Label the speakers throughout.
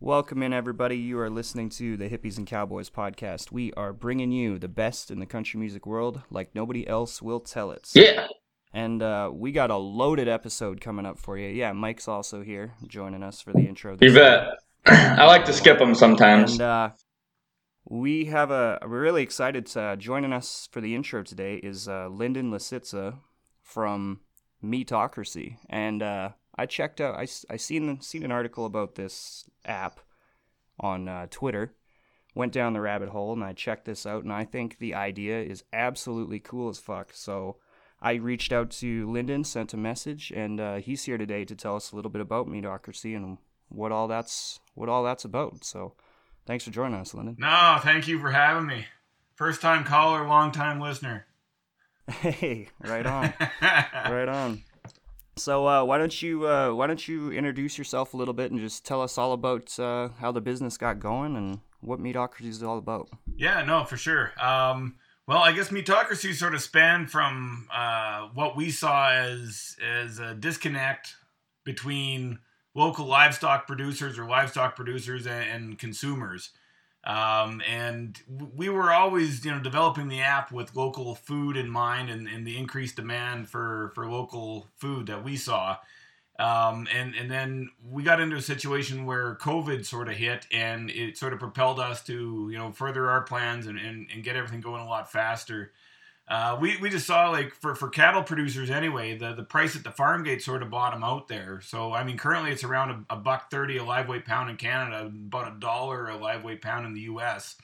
Speaker 1: Welcome in, everybody. You are listening to the Hippies and Cowboys podcast. We are bringing you the best in the country music world like nobody else will tell it.
Speaker 2: Yeah.
Speaker 1: And uh, we got a loaded episode coming up for you. Yeah, Mike's also here joining us for the intro.
Speaker 2: You bet. I like to skip them sometimes.
Speaker 1: And uh, we have a, we're really excited. To, uh, joining us for the intro today is uh, Lyndon Lisitza from Meatocracy. And uh, I checked out, I, I seen, seen an article about this app on uh, Twitter. Went down the rabbit hole and I checked this out, and I think the idea is absolutely cool as fuck. So I reached out to Lyndon, sent a message, and uh, he's here today to tell us a little bit about Meatocracy and what all that's what all that's about. So thanks for joining us, Lyndon.
Speaker 3: No, thank you for having me. First time caller, long time listener.
Speaker 1: Hey, right on, right on. So uh, why don't you uh, why don't you introduce yourself a little bit and just tell us all about uh, how the business got going and what Meatocracy is all about?
Speaker 3: Yeah, no, for sure. Um, well, I guess Meatocracy sort of spanned from uh, what we saw as as a disconnect between local livestock producers or livestock producers and, and consumers. Um, and we were always, you know, developing the app with local food in mind and, and the increased demand for, for local food that we saw. Um, and, and then we got into a situation where COVID sort of hit and it sort of propelled us to, you know, further our plans and, and, and get everything going a lot faster. Uh, we, we just saw like for, for cattle producers anyway, the, the price at the farm gate sort of bottom out there. So I mean, currently it's around a, a buck thirty a live weight pound in Canada, about a dollar a live weight pound in the U.S.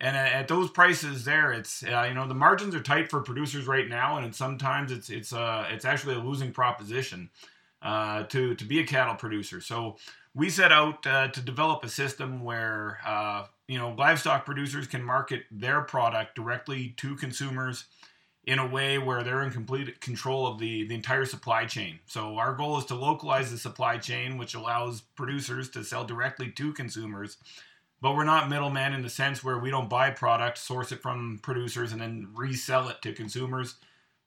Speaker 3: And at, at those prices there, it's uh, you know the margins are tight for producers right now, and sometimes it's it's uh it's actually a losing proposition uh, to to be a cattle producer. So we set out uh, to develop a system where uh, you know livestock producers can market their product directly to consumers in a way where they're in complete control of the, the entire supply chain. So our goal is to localize the supply chain, which allows producers to sell directly to consumers. But we're not middlemen in the sense where we don't buy product, source it from producers, and then resell it to consumers.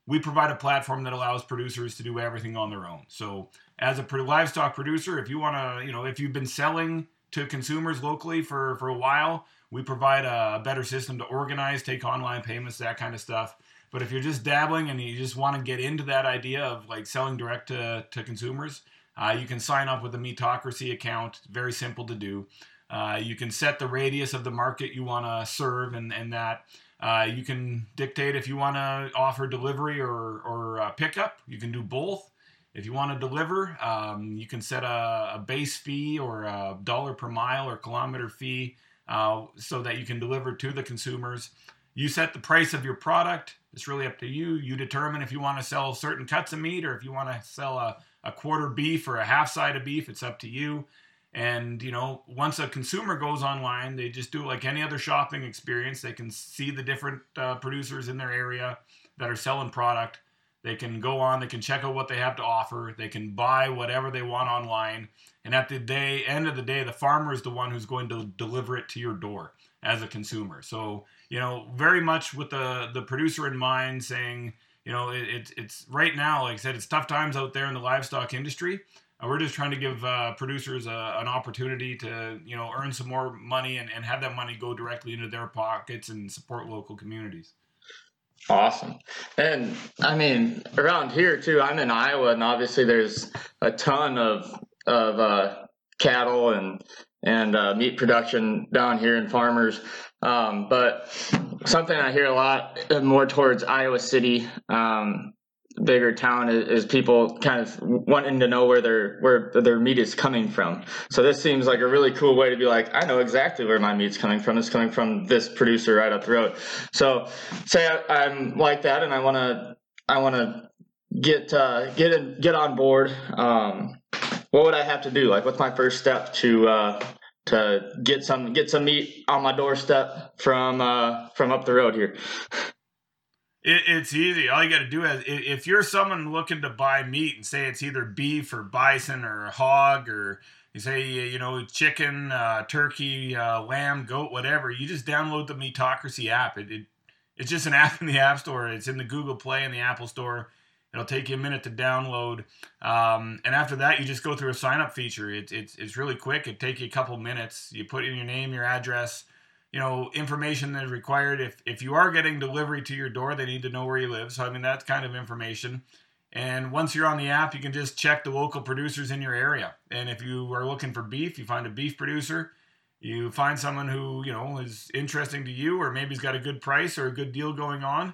Speaker 3: We provide a platform that allows producers to do everything on their own. So as a livestock producer, if you want to, you know, if you've been selling to consumers locally for, for a while, we provide a better system to organize, take online payments, that kind of stuff but if you're just dabbling and you just want to get into that idea of like selling direct to, to consumers, uh, you can sign up with a Meatocracy account. Very simple to do. Uh, you can set the radius of the market you want to serve, and, and that uh, you can dictate if you want to offer delivery or, or uh, pickup. You can do both. If you want to deliver, um, you can set a, a, base fee or a dollar per mile or kilometer fee uh, so that you can deliver to the consumers. You set the price of your product. It's really up to you. You determine if you want to sell certain cuts of meat or if you want to sell a, a quarter beef or a half side of beef. It's up to you. And, you know, once a consumer goes online, they just do it like any other shopping experience. They can see the different uh, producers in their area that are selling product. They can go on, they can check out what they have to offer, they can buy whatever they want online. And at the day end of the day, the farmer is the one who's going to deliver it to your door as a consumer. So you know, very much with the the producer in mind, saying, you know, it, it, it's right now, like I said, it's tough times out there in the livestock industry. Uh, we're just trying to give uh, producers a, an opportunity to, you know, earn some more money and, and have that money go directly into their pockets and support local communities.
Speaker 2: Awesome. And I mean, around here too, I'm in Iowa, and obviously there's a ton of of uh, cattle and and uh, meat production down here and farmers. Um, but something I hear a lot uh, more towards Iowa City, um, bigger town, is, is, people kind of wanting to know where their where their meat is coming from. So this seems like a really cool way to be like, I know exactly where my meat's coming from. It's coming from this producer right up the road. So say I, am like that, and I want to I want to get uh, get in, get on board. Um, what would I have to do? Like, what's my first step to uh, to get some get some meat on my doorstep from uh, from up the road here?
Speaker 3: It, it's easy. All you got to do is if you're someone looking to buy meat and say it's either beef or bison or hog or you say you know chicken, uh, turkey, uh, lamb, goat, whatever. You just download the Meatocracy app. It, it it's just an app in the App Store. It's in the Google Play and the Apple Store It'll take you a minute to download, um, and after that, you just go through a sign up feature. It, it's it's really quick. It take you a couple minutes. You put in your name, your address, you know, information that is required. If if you are getting delivery to your door, they need to know where you live. So I mean, that's kind of information. And once you're on the app, you can just check the local producers in your area. And if you are looking for beef, you find a beef producer. You find someone who you know is interesting to you, or maybe has got a good price or a good deal going on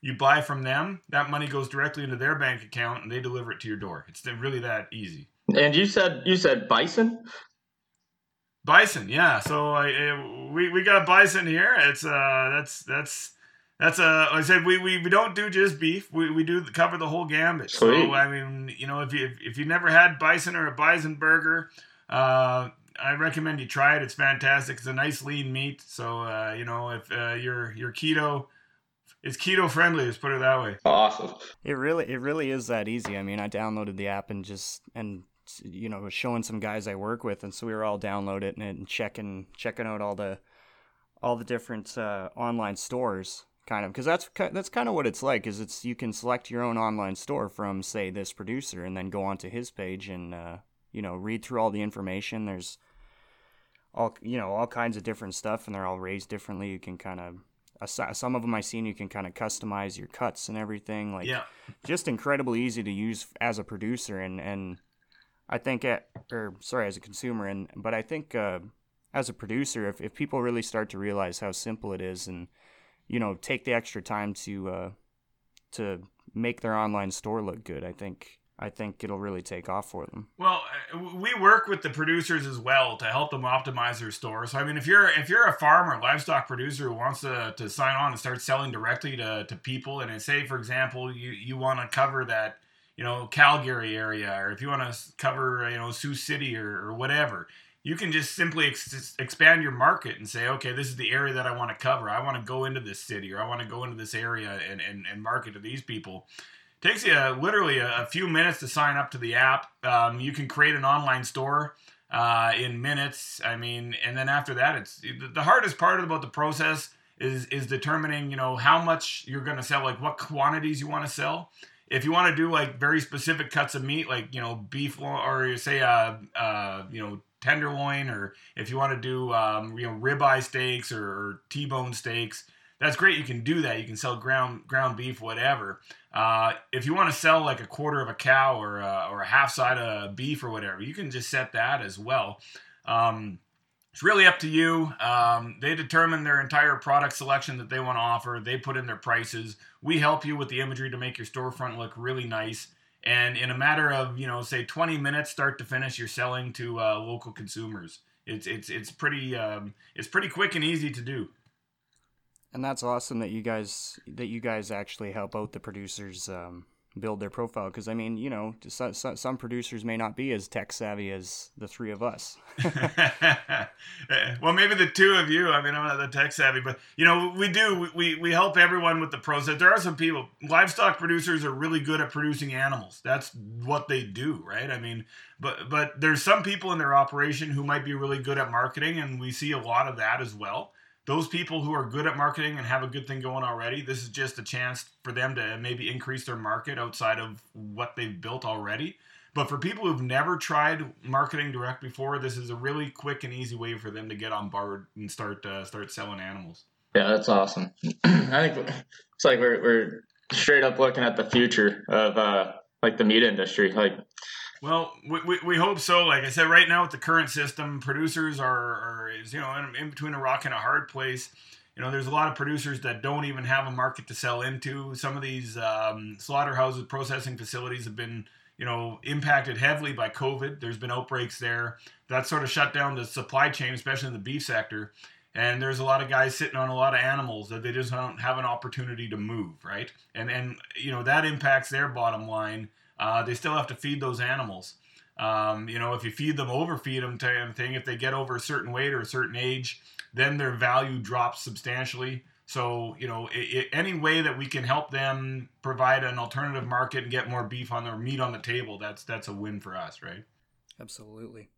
Speaker 3: you buy from them, that money goes directly into their bank account, and they deliver it to your door. It's really that easy.
Speaker 2: And you said you said bison.
Speaker 3: Bison, yeah. So I, we we got bison here. It's uh that's that's that's uh I said we, we, we don't do just beef. We, we do cover the whole gambit. Sweet. So I mean you know if you if, if you never had bison or a bison burger, uh I recommend you try it. It's fantastic. It's a nice lean meat. So uh, you know if uh, you're you're keto it's keto friendly. Let's put it that way.
Speaker 2: Awesome.
Speaker 1: It really, it really is that easy. I mean, I downloaded the app and just and you know was showing some guys I work with, and so we were all downloading it and checking checking out all the all the different uh, online stores, kind of because that's that's kind of what it's like. Is it's you can select your own online store from say this producer, and then go onto his page and uh, you know read through all the information. There's all you know all kinds of different stuff, and they're all raised differently. You can kind of some of them I seen you can kind of customize your cuts and everything. Like,
Speaker 3: yeah.
Speaker 1: just incredibly easy to use as a producer and and I think at or sorry as a consumer and but I think uh, as a producer if if people really start to realize how simple it is and you know take the extra time to uh, to make their online store look good, I think I think it'll really take off for them.
Speaker 3: Well, uh, we work with the producers as well to help them optimize their stores. So, I mean, if you're if you're a farmer, livestock producer who wants to, to sign on and start selling directly to, to people, and say, for example, you, you want to cover that, you know, Calgary area, or if you want to cover, you know, Sioux City or, or whatever, you can just simply ex- expand your market and say, okay, this is the area that I want to cover. I want to go into this city or I want to go into this area and, and, and market to these people It takes you uh, literally a, a, few minutes to sign up to the app. Um, you can create an online store uh, in minutes. I mean, and then after that, it's the hardest part about the process is is determining you know how much you're going to sell, like what quantities you want to sell. If you want to do like very specific cuts of meat, like you know beef or say uh, uh you know tenderloin, or if you want to do um, you know ribeye steaks or, or T-bone steaks, that's great. You can do that. You can sell ground ground beef, whatever. Uh, if you want to sell like a quarter of a cow or a, or a half side of beef or whatever, you can just set that as well. Um, it's really up to you. Um, they determine their entire product selection that they want to offer. They put in their prices. We help you with the imagery to make your storefront look really nice. And in a matter of you know, say 20 minutes, start to finish, you're selling to uh, local consumers. It's it's it's pretty um, it's pretty quick and easy to do
Speaker 1: and that's awesome that you guys that you guys actually help out the producers um, build their profile because I mean you know some, producers may not be as tech savvy as the three of us.
Speaker 3: well, maybe the two of you. I mean, I'm not the tech savvy, but you know we do we we help everyone with the process. There are some people livestock producers are really good at producing animals. That's what they do, right? I mean, but but there's some people in their operation who might be really good at marketing, and we see a lot of that as well those people who are good at marketing and have a good thing going already, this is just a chance for them to maybe increase their market outside of what they've built already. But for people who've never tried marketing direct before, this is a really quick and easy way for them to get on board and start uh, start selling animals.
Speaker 2: Yeah, that's awesome. I think it's like we're we're straight up looking at the future of uh, like the meat industry. Like
Speaker 3: well, we, we, we, hope so. Like I said, right now with the current system, producers are, are is, you know in, in, between a rock and a hard place. You know, there's a lot of producers that don't even have a market to sell into. Some of these um, slaughterhouses, processing facilities have been you know impacted heavily by COVID. There's been outbreaks there. That sort of shut down the supply chain, especially in the beef sector. And there's a lot of guys sitting on a lot of animals that they just don't have an opportunity to move, right? And and you know that impacts their bottom line uh, they still have to feed those animals. Um, you know, if you feed them, overfeed them, type of thing, if they get over a certain weight or a certain age, then their value drops substantially. So, you know, it, it, any way that we can help them provide an alternative market and get more beef on their meat on the table, that's that's a win for us, right?
Speaker 1: Absolutely.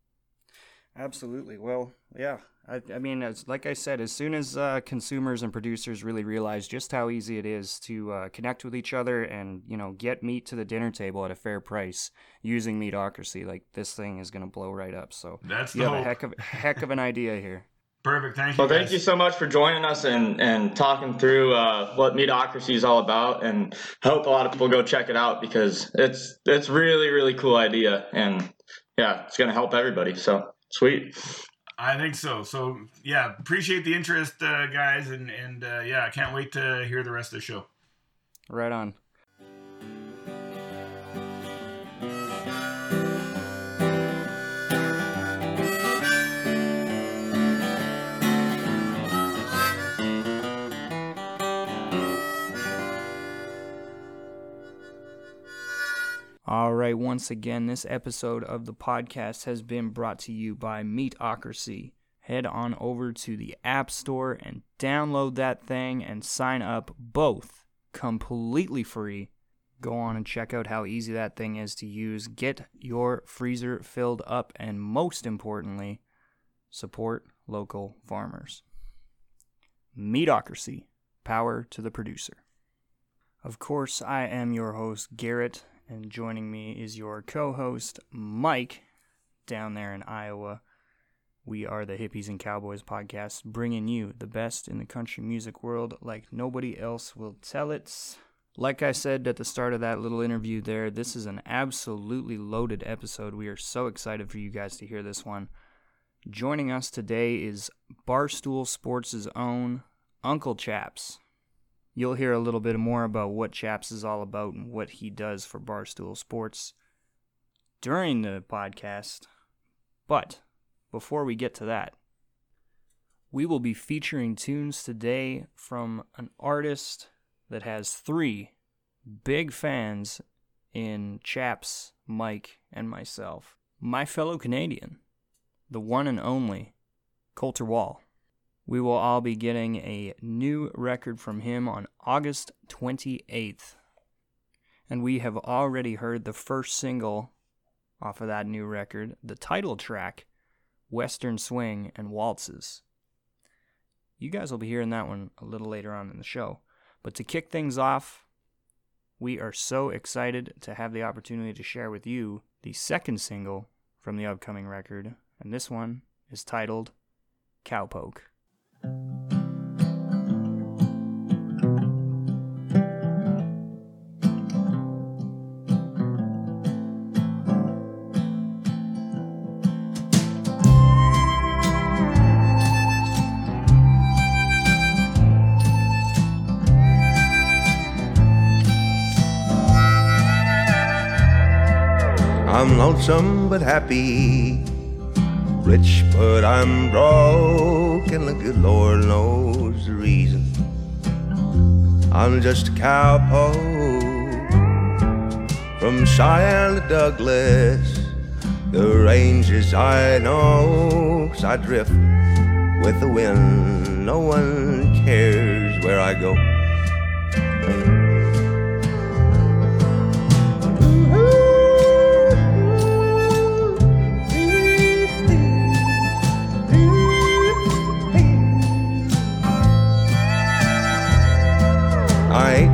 Speaker 1: Absolutely. Well, yeah. I, I mean, as like I said, as soon as uh, consumers and producers really realize just how easy it is to uh, connect with each other and you know get meat to the dinner table at a fair price using Meatocracy, like this thing is going to blow right up. So
Speaker 3: That's
Speaker 1: you
Speaker 3: the
Speaker 1: have a heck of heck of an idea here.
Speaker 3: Perfect. Thank you.
Speaker 2: Well, thank you so much for joining us and, and talking through uh, what Meatocracy is all about. And I hope a lot of people go check it out because it's it's really really cool idea and yeah, it's gonna help everybody. So sweet.
Speaker 3: I think so. So yeah, appreciate the interest, uh, guys, and and uh, yeah, I can't wait to hear the rest of the show.
Speaker 1: Right on. All right, once again, this episode of the podcast has been brought to you by Meatocracy. Head on over to the App Store and download that thing and sign up both completely free. Go on and check out how easy that thing is to use. Get your freezer filled up, and most importantly, support local farmers. Meatocracy, power to the producer. Of course, I am your host, Garrett, and joining me is your co host, Mike, down there in Iowa. We are the Hippies and Cowboys podcast, bringing you the best in the country music world like nobody else will tell it. Like I said at the start of that little interview there, this is an absolutely loaded episode. We are so excited for you guys to hear this one. Joining us today is Barstool Sports' own Uncle Chaps. You'll hear a little bit more about what Chaps is all about and what he does for Barstool Sports during the podcast. But before we get to that, we will be featuring tunes today from an artist that has three big fans in Chaps, Mike, and myself. My fellow Canadian, the one and only Colter Wall. We will all be getting a new record from him on August 28th. And we have already heard the first single off of that new record, the title track, Western Swing and Waltzes. You guys will be hearing that one a little later on in the show. But to kick things off, we are so excited to have the opportunity to share with you the second single from the upcoming record, and this one is titled Cowpoke.
Speaker 4: I'm lonesome but happy, rich but I'm broke, and the good Lord knows the reason. I'm just a cowpoke from Cheyenne to Douglas. The ranges I know, 'cause I drift with the wind. No one cares where I go.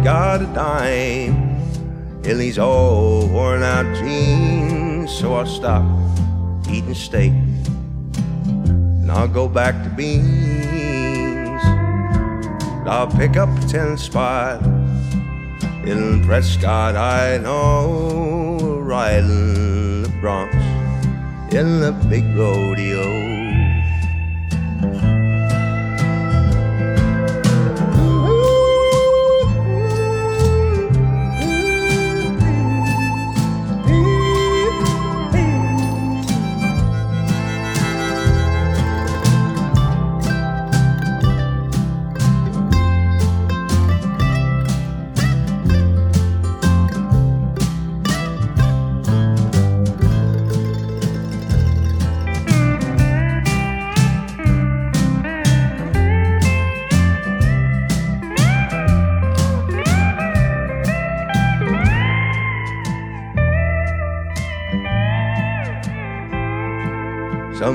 Speaker 4: Got a dime in these old worn out jeans, so I'll stop eating steak and I'll go back to beans. And I'll pick up a ten spot in Prescott, I know, riding the broncs in the big rodeo.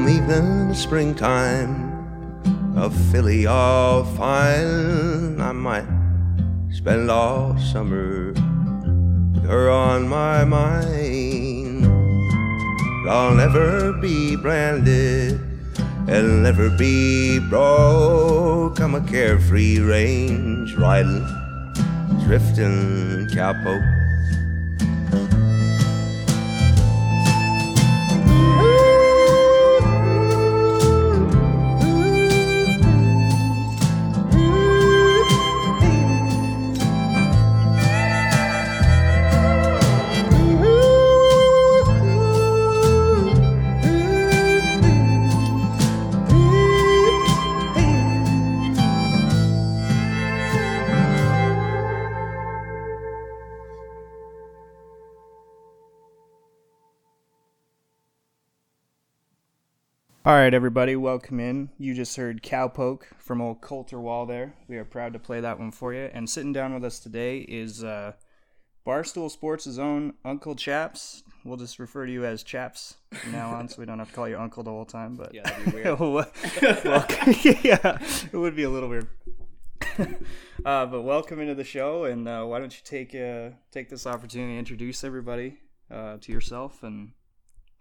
Speaker 4: Come even springtime, a filly all fine, I might spend all summer with her on my mind. I'll never be branded, I'll never be broke. I'm a carefree range riding, drifting cowpoke.
Speaker 1: All right, everybody, welcome in. You just heard Cowpoke from old Colter Wall there. We are proud to play that one for you. And sitting down with us today is uh, Barstool Sports' own Uncle Chaps. We'll just refer to you as Chaps from now on, so we don't have to call you Uncle the whole time. But
Speaker 5: Yeah, that'd be weird.
Speaker 1: Welcome. yeah, it would be a little weird. uh, but welcome into the show, and uh, why don't you take uh, take this opportunity to introduce everybody uh, to yourself and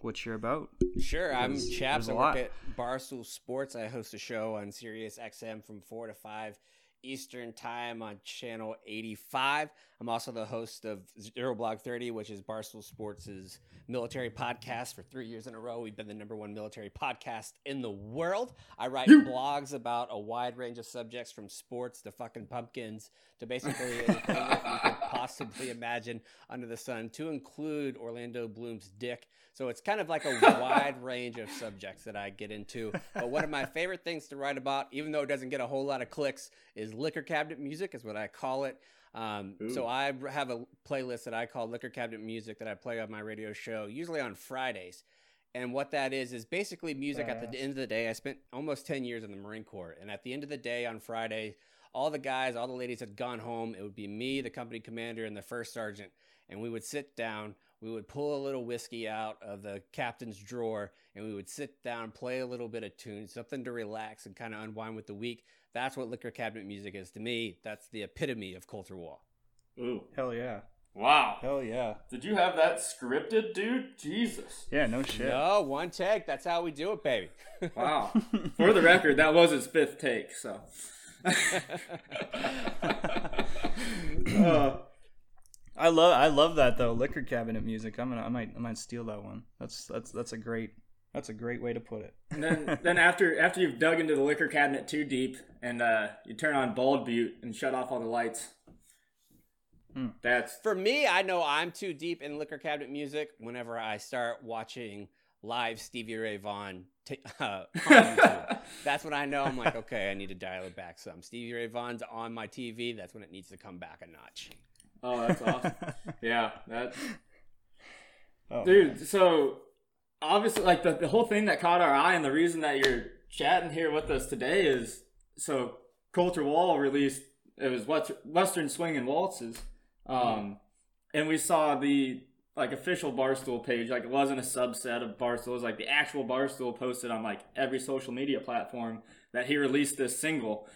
Speaker 1: what you're about.
Speaker 5: Sure, I'm Chaps.
Speaker 1: there's
Speaker 5: I
Speaker 1: a
Speaker 5: work
Speaker 1: lot.
Speaker 5: at Barstool Sports. I host a show on Sirius XM from 4 to 5 Eastern Time on Channel 85. I'm also the host of Zero Blog 30, which is Barstool Sports' military podcast. For three years in a row, we've been the number one military podcast in the world. I write blogs about a wide range of subjects from sports to fucking pumpkins to basically anything that you could possibly imagine under the sun, to include Orlando Bloom's dick. So it's kind of like a wide range of subjects that I get into. But one of my favorite things to write about, even though it doesn't get a whole lot of clicks, is liquor cabinet music, is what I call it. Um, so I have a playlist that I call liquor cabinet music that I play on my radio show, usually on Fridays. And what that is is basically music. At the end of the day, I spent almost ten years in the Marine Corps, and at the end of the day on Friday, all the guys, all the ladies had gone home. It would be me, the company commander, and the first sergeant, and we would sit down. We would pull a little whiskey out of the captain's drawer, and we would sit down, play a little bit of tune, something to relax and kind of unwind with the week. That's what liquor cabinet music is to me. That's the epitome of Colter Wall.
Speaker 6: Ooh.
Speaker 1: Hell yeah.
Speaker 6: Wow.
Speaker 1: Hell yeah.
Speaker 6: Did you have that scripted, dude? Jesus.
Speaker 1: Yeah, no shit.
Speaker 5: No, one take. That's how we do it, baby.
Speaker 6: Wow. For the record, that was his fifth take, so. uh,
Speaker 1: I love I love that though. Liquor cabinet music. I'm gonna I might I might steal that one. That's that's that's a great that's a great way to put it.
Speaker 6: and then, then after after you've dug into the liquor cabinet too deep, and uh, you turn on Bald Butte and shut off all the lights. That's
Speaker 5: For me, I know I'm too deep in liquor cabinet music whenever I start watching live Stevie Ray Vaughan t- uh, on that's when I know I'm like, okay, I need to dial it back some. Stevie Ray Vaughan's on my TV. That's when it needs to come back a notch.
Speaker 6: oh, that's awesome. yeah, that
Speaker 1: Oh,
Speaker 6: dude. So obviously, like the, the whole thing that caught our eye, and the reason that you're chatting here with us today is so Colter Wall released it was West- Western Swing and Waltzes, um, and we saw the like official Barstool page. Like it wasn't a subset of Barstool; it was like the actual Barstool posted on like every social media platform that he released this single,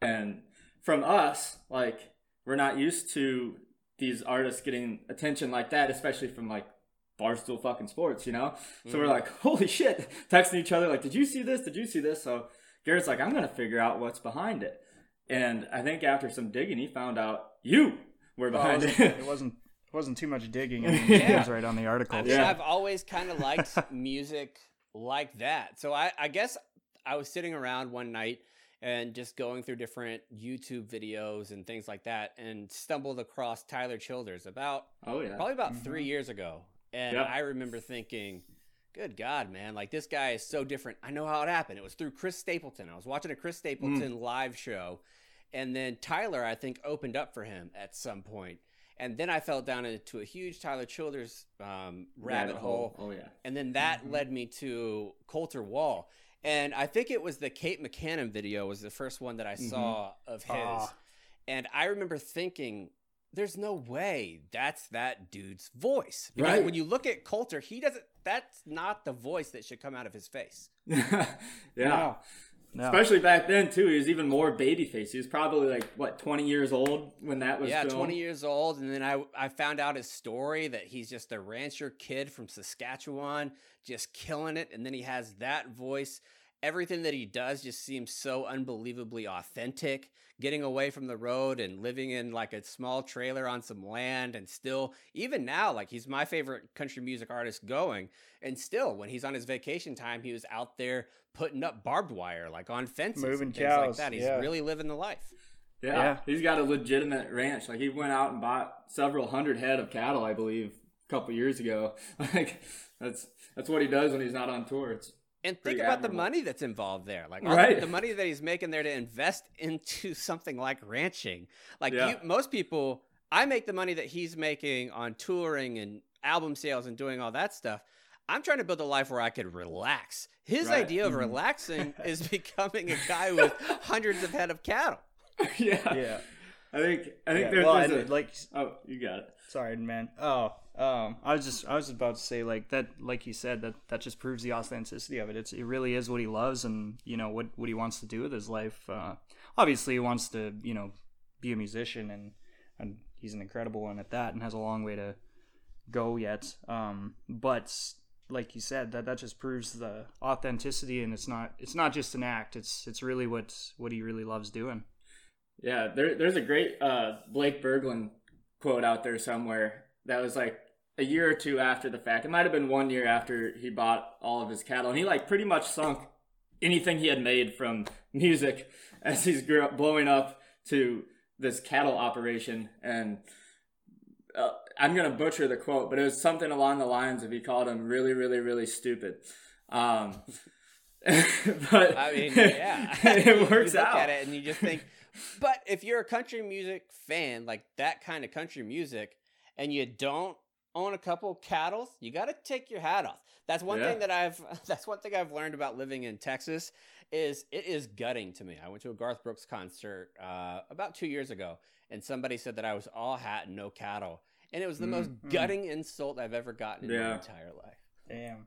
Speaker 6: and from us, like we're not used to these artists getting attention like that, especially from like Barstool fucking sports, you know? So we're mm-hmm. like, holy shit, texting each other, like, did you see this? Did you see this? So Garrett's like, I'm to figure out what's behind it. And I think after some digging, he found out you were behind
Speaker 1: it,
Speaker 6: it.
Speaker 1: wasn't, it wasn't wasn't too much digging. I mean,
Speaker 6: Yeah.
Speaker 1: was right on the article.
Speaker 5: I mean,
Speaker 6: Yeah.
Speaker 5: I've always kind of liked music like that. So I, I guess I was sitting around one night and just going through different YouTube videos and things like that and stumbled across Tyler Childers about
Speaker 6: oh, yeah.
Speaker 5: probably about mm-hmm. three years ago. And
Speaker 6: Yep.
Speaker 5: I remember thinking, good God, man, like this guy is so different. I know how it happened. It was through Chris Stapleton. I was watching a Chris mm. Stapleton live show. And then Tyler, I think, opened up for him at some point. And then I fell down into a huge Tyler Childers um, rabbit, hole.
Speaker 6: Oh, yeah.
Speaker 5: And then that led me to Colter Wall. And I think it was the Kate McCannon video was the first one that I saw of his.
Speaker 1: Ah.
Speaker 5: And I remember thinking, there's no way that's that dude's voice. Because
Speaker 6: Right.
Speaker 5: when you look at Colter, he doesn't that's not the voice that should come out of his face.
Speaker 6: yeah.
Speaker 1: No. No.
Speaker 6: Especially back then too, he was even more babyface. He was probably like what twenty years old when that was.
Speaker 5: yeah,
Speaker 6: filmed?
Speaker 5: 20 years old. And then I, I found out his story that he's just a rancher kid from Saskatchewan, just killing it. And then he has that voice. Everything that he does just seems so unbelievably authentic. Getting away from the road and living in like a small trailer on some land, and still, even now, like he's my favorite country music artist going. And still, when he's on his vacation time, he was out there putting up barbed wire, like on fences,
Speaker 1: Moving
Speaker 5: and things like
Speaker 1: cows,
Speaker 5: that. He's
Speaker 1: yeah.
Speaker 5: really living the life.
Speaker 6: Yeah,
Speaker 1: Yeah.
Speaker 6: he's got a legitimate ranch. Like he went out and bought several hundred head of cattle, I believe, a couple years ago. Like that's that's what he does when he's not on tour. It's
Speaker 5: And
Speaker 6: Pretty
Speaker 5: think about the money that's involved there. Like all
Speaker 6: Right.
Speaker 5: the money that he's making there to invest into something like ranching. Like
Speaker 6: Yeah.
Speaker 5: you, most people, I make the money that he's making on touring and album sales and doing all that stuff. I'm trying to build a life where I could relax. His
Speaker 6: Right.
Speaker 5: idea of mm-hmm. relaxing is becoming a guy with hundreds of head of cattle.
Speaker 6: yeah.
Speaker 1: Yeah.
Speaker 6: I think I think
Speaker 1: Yeah.
Speaker 6: there,
Speaker 1: well,
Speaker 6: there's
Speaker 1: and
Speaker 6: a,
Speaker 1: like
Speaker 6: oh you got it.
Speaker 1: Sorry, man. Oh, um, I was just I was about to say like that, like you said that that just proves the authenticity of it. It's it really is what he loves and you know what what he wants to do with his life. Uh, obviously, he wants to you know be a musician and and he's an incredible one at that and has a long way to go yet. Um, but like you said, that that just proves the authenticity and it's not it's not just an act. It's it's really what what he really loves doing.
Speaker 6: Yeah, there, there's a great uh, Blake Berglund quote out there somewhere that was like a year or two after the fact. It might have been one year after he bought all of his cattle, and he like pretty much sunk anything he had made from music as he's grew up, blowing up to this cattle operation. And uh, I'm gonna butcher the quote, but it was something along the lines of he called him really, really, really stupid. Um, but
Speaker 5: I mean, yeah,
Speaker 6: it works
Speaker 5: you look
Speaker 6: out.
Speaker 5: at it and you just think. But if you're a country music fan, like that kind of country music, and you don't own a couple cattle, you got to take your hat off. That's one
Speaker 6: Yeah.
Speaker 5: thing that I've. That's one thing I've learned about living in Texas. Is it is gutting to me. I went to a Garth Brooks concert uh, about two years ago, and somebody said that I was all hat and no cattle, and it was the most
Speaker 1: Mm.
Speaker 5: gutting insult I've ever gotten in my entire life.
Speaker 1: Damn.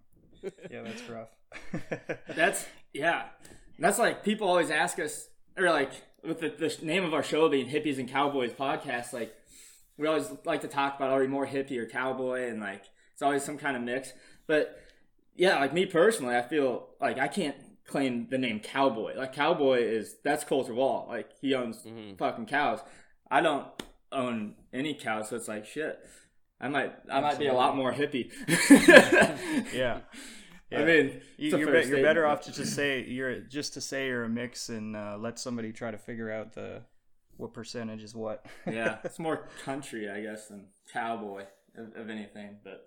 Speaker 1: Yeah, that's rough.
Speaker 6: That's yeah. That's like people always ask us, or like with the, the name of our show being Hippies and Cowboys podcast. Like we always like to talk about are we more hippie or cowboy, and like it's always some kind of mix. But yeah, like me personally, I feel like I can't claim the name cowboy. Like cowboy is that's Colter Wall. Like he owns
Speaker 5: Mhm.
Speaker 6: fucking cows. I don't own any cows, so it's like shit. I might I might be a lot more hippie.
Speaker 1: yeah.
Speaker 6: I mean,
Speaker 1: you, you're, be- you're better off to just say you're just to say you're a mix and uh, let somebody try to figure out the what percentage is what.
Speaker 6: yeah, it's more country, I guess, than cowboy of, of anything. But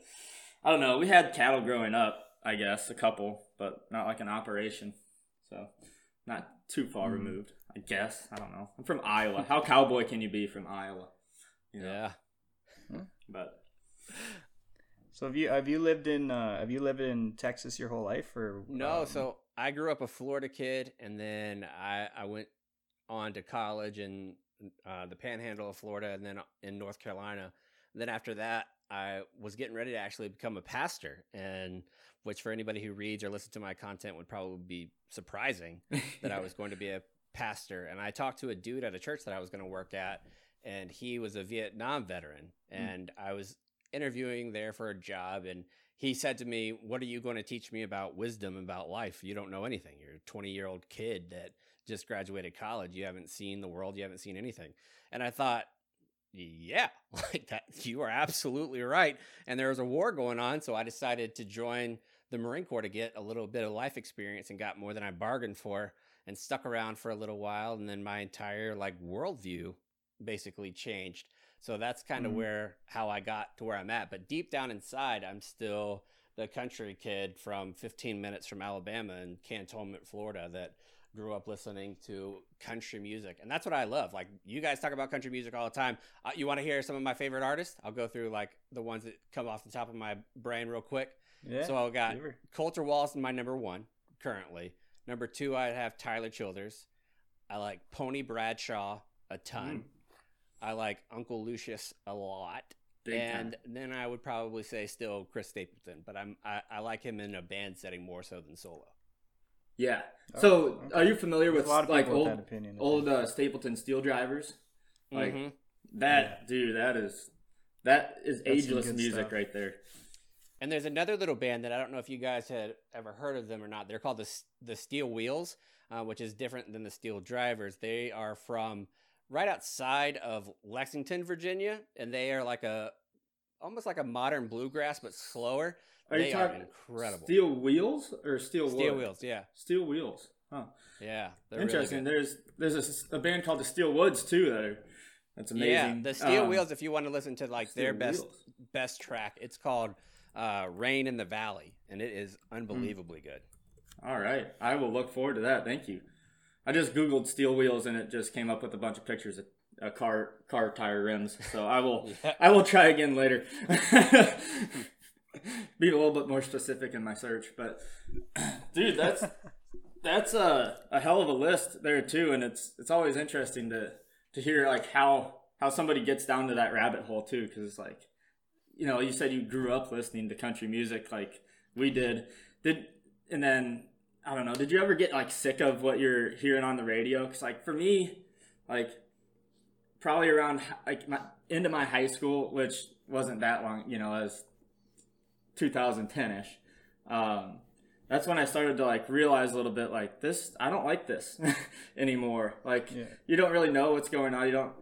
Speaker 6: I don't know. We had cattle growing up, I guess, a couple, but not like an operation. So not too far removed, I guess. I don't know. I'm from Iowa. How cowboy can you be from Iowa? You know,
Speaker 5: Yeah.
Speaker 6: but
Speaker 1: So have you have you lived in uh, have you lived in Texas your whole life or
Speaker 5: No,
Speaker 1: um,
Speaker 5: so I grew up a Florida kid, and then I I went on to college in uh, the Panhandle of Florida, and then in North Carolina. then after that, I was getting ready to actually become a pastor, and which for anybody who reads or listens to my content would probably be surprising that I was going to be a pastor. And I talked to a dude at a church that I was going to work at, and he was a Vietnam veteran. And I was interviewing there for a job, and he said to me, What are you going to teach me about wisdom about life? You don't know anything. You're a 20 year old kid that just graduated college. You haven't seen the world, you haven't seen anything. And I thought, yeah, like that, you are absolutely right. And there was a war going on, so I decided to join the Marine Corps to get a little bit of life experience and got more than I bargained for and stuck around for a little while. And then my entire like worldview basically changed. So that's kind of
Speaker 1: Mhm.
Speaker 5: where how I got to where I'm at. But deep down inside, I'm still the country kid from 15 minutes from Alabama in Cantonment, Florida, that grew up listening to country music, and that's what I love. Like you guys talk about country music all the time. Uh, you want to hear some of my favorite artists? I'll go through like the ones that come off the top of my brain real quick.
Speaker 1: yeah.
Speaker 5: So I got
Speaker 1: Sure.
Speaker 5: Colter Wall's my number one currently. Number two, I have Tyler Childers. I like Pony Bradshaw a ton. I like Uncle Lucius a lot.
Speaker 6: Big
Speaker 5: and
Speaker 6: time.
Speaker 5: then I would probably say still Chris Stapleton, but I'm I, I like him in a band setting more so than solo.
Speaker 6: Yeah. So, are you familiar with
Speaker 1: a lot of
Speaker 6: like old
Speaker 1: that opinion.
Speaker 6: Old uh, Stapleton steel drivers? Like
Speaker 5: Mhm.
Speaker 6: that, dude. That is that is
Speaker 1: That's
Speaker 6: ageless music
Speaker 1: stuff.
Speaker 6: right there.
Speaker 5: And there's another little band that I don't know if you guys had ever heard of them or not. They're called the the Steel Wheels, uh, which is different than the Steel Drivers. They are from right outside of Lexington, Virginia, and they are like a almost like a modern bluegrass but slower.
Speaker 6: Are
Speaker 5: they
Speaker 6: you
Speaker 5: are
Speaker 6: talking
Speaker 5: incredible.
Speaker 6: Steel wheels or steel
Speaker 5: Steel
Speaker 6: wood?
Speaker 5: Wheels, yeah,
Speaker 6: Steel wheels. Huh.
Speaker 5: yeah, they're really
Speaker 6: Interesting.
Speaker 5: good.
Speaker 6: there's there's a a, band called the Steel Woods too that are that's amazing.
Speaker 5: Yeah, the Steel
Speaker 6: Um,
Speaker 5: Wheels. If you want to listen to like their best
Speaker 6: Wheels.
Speaker 5: best track, it's called uh, "Rain in the Valley," and it is unbelievably good.
Speaker 6: All right, I will look forward to that. Thank you. I just googled steel wheels and it just came up with a bunch of pictures of uh, car car tire rims. So I will
Speaker 5: Yeah.
Speaker 6: I will try again later. Be a little bit more specific in my search, but dude, that's that's a, a hell of a list there too, and it's it's always interesting to to hear like how how somebody gets down to that rabbit hole too, because it's like you know you said you grew up listening to country music like we did, did and then I don't know, did you ever get like sick of what you're hearing on the radio? Because like for me, like probably around like my into my high school, which wasn't that long, you know, as 2010 ish. Um, that's when I started to like realize a little bit like this. I don't like this anymore. Like
Speaker 1: Yeah.
Speaker 6: you don't really know what's going on. You don't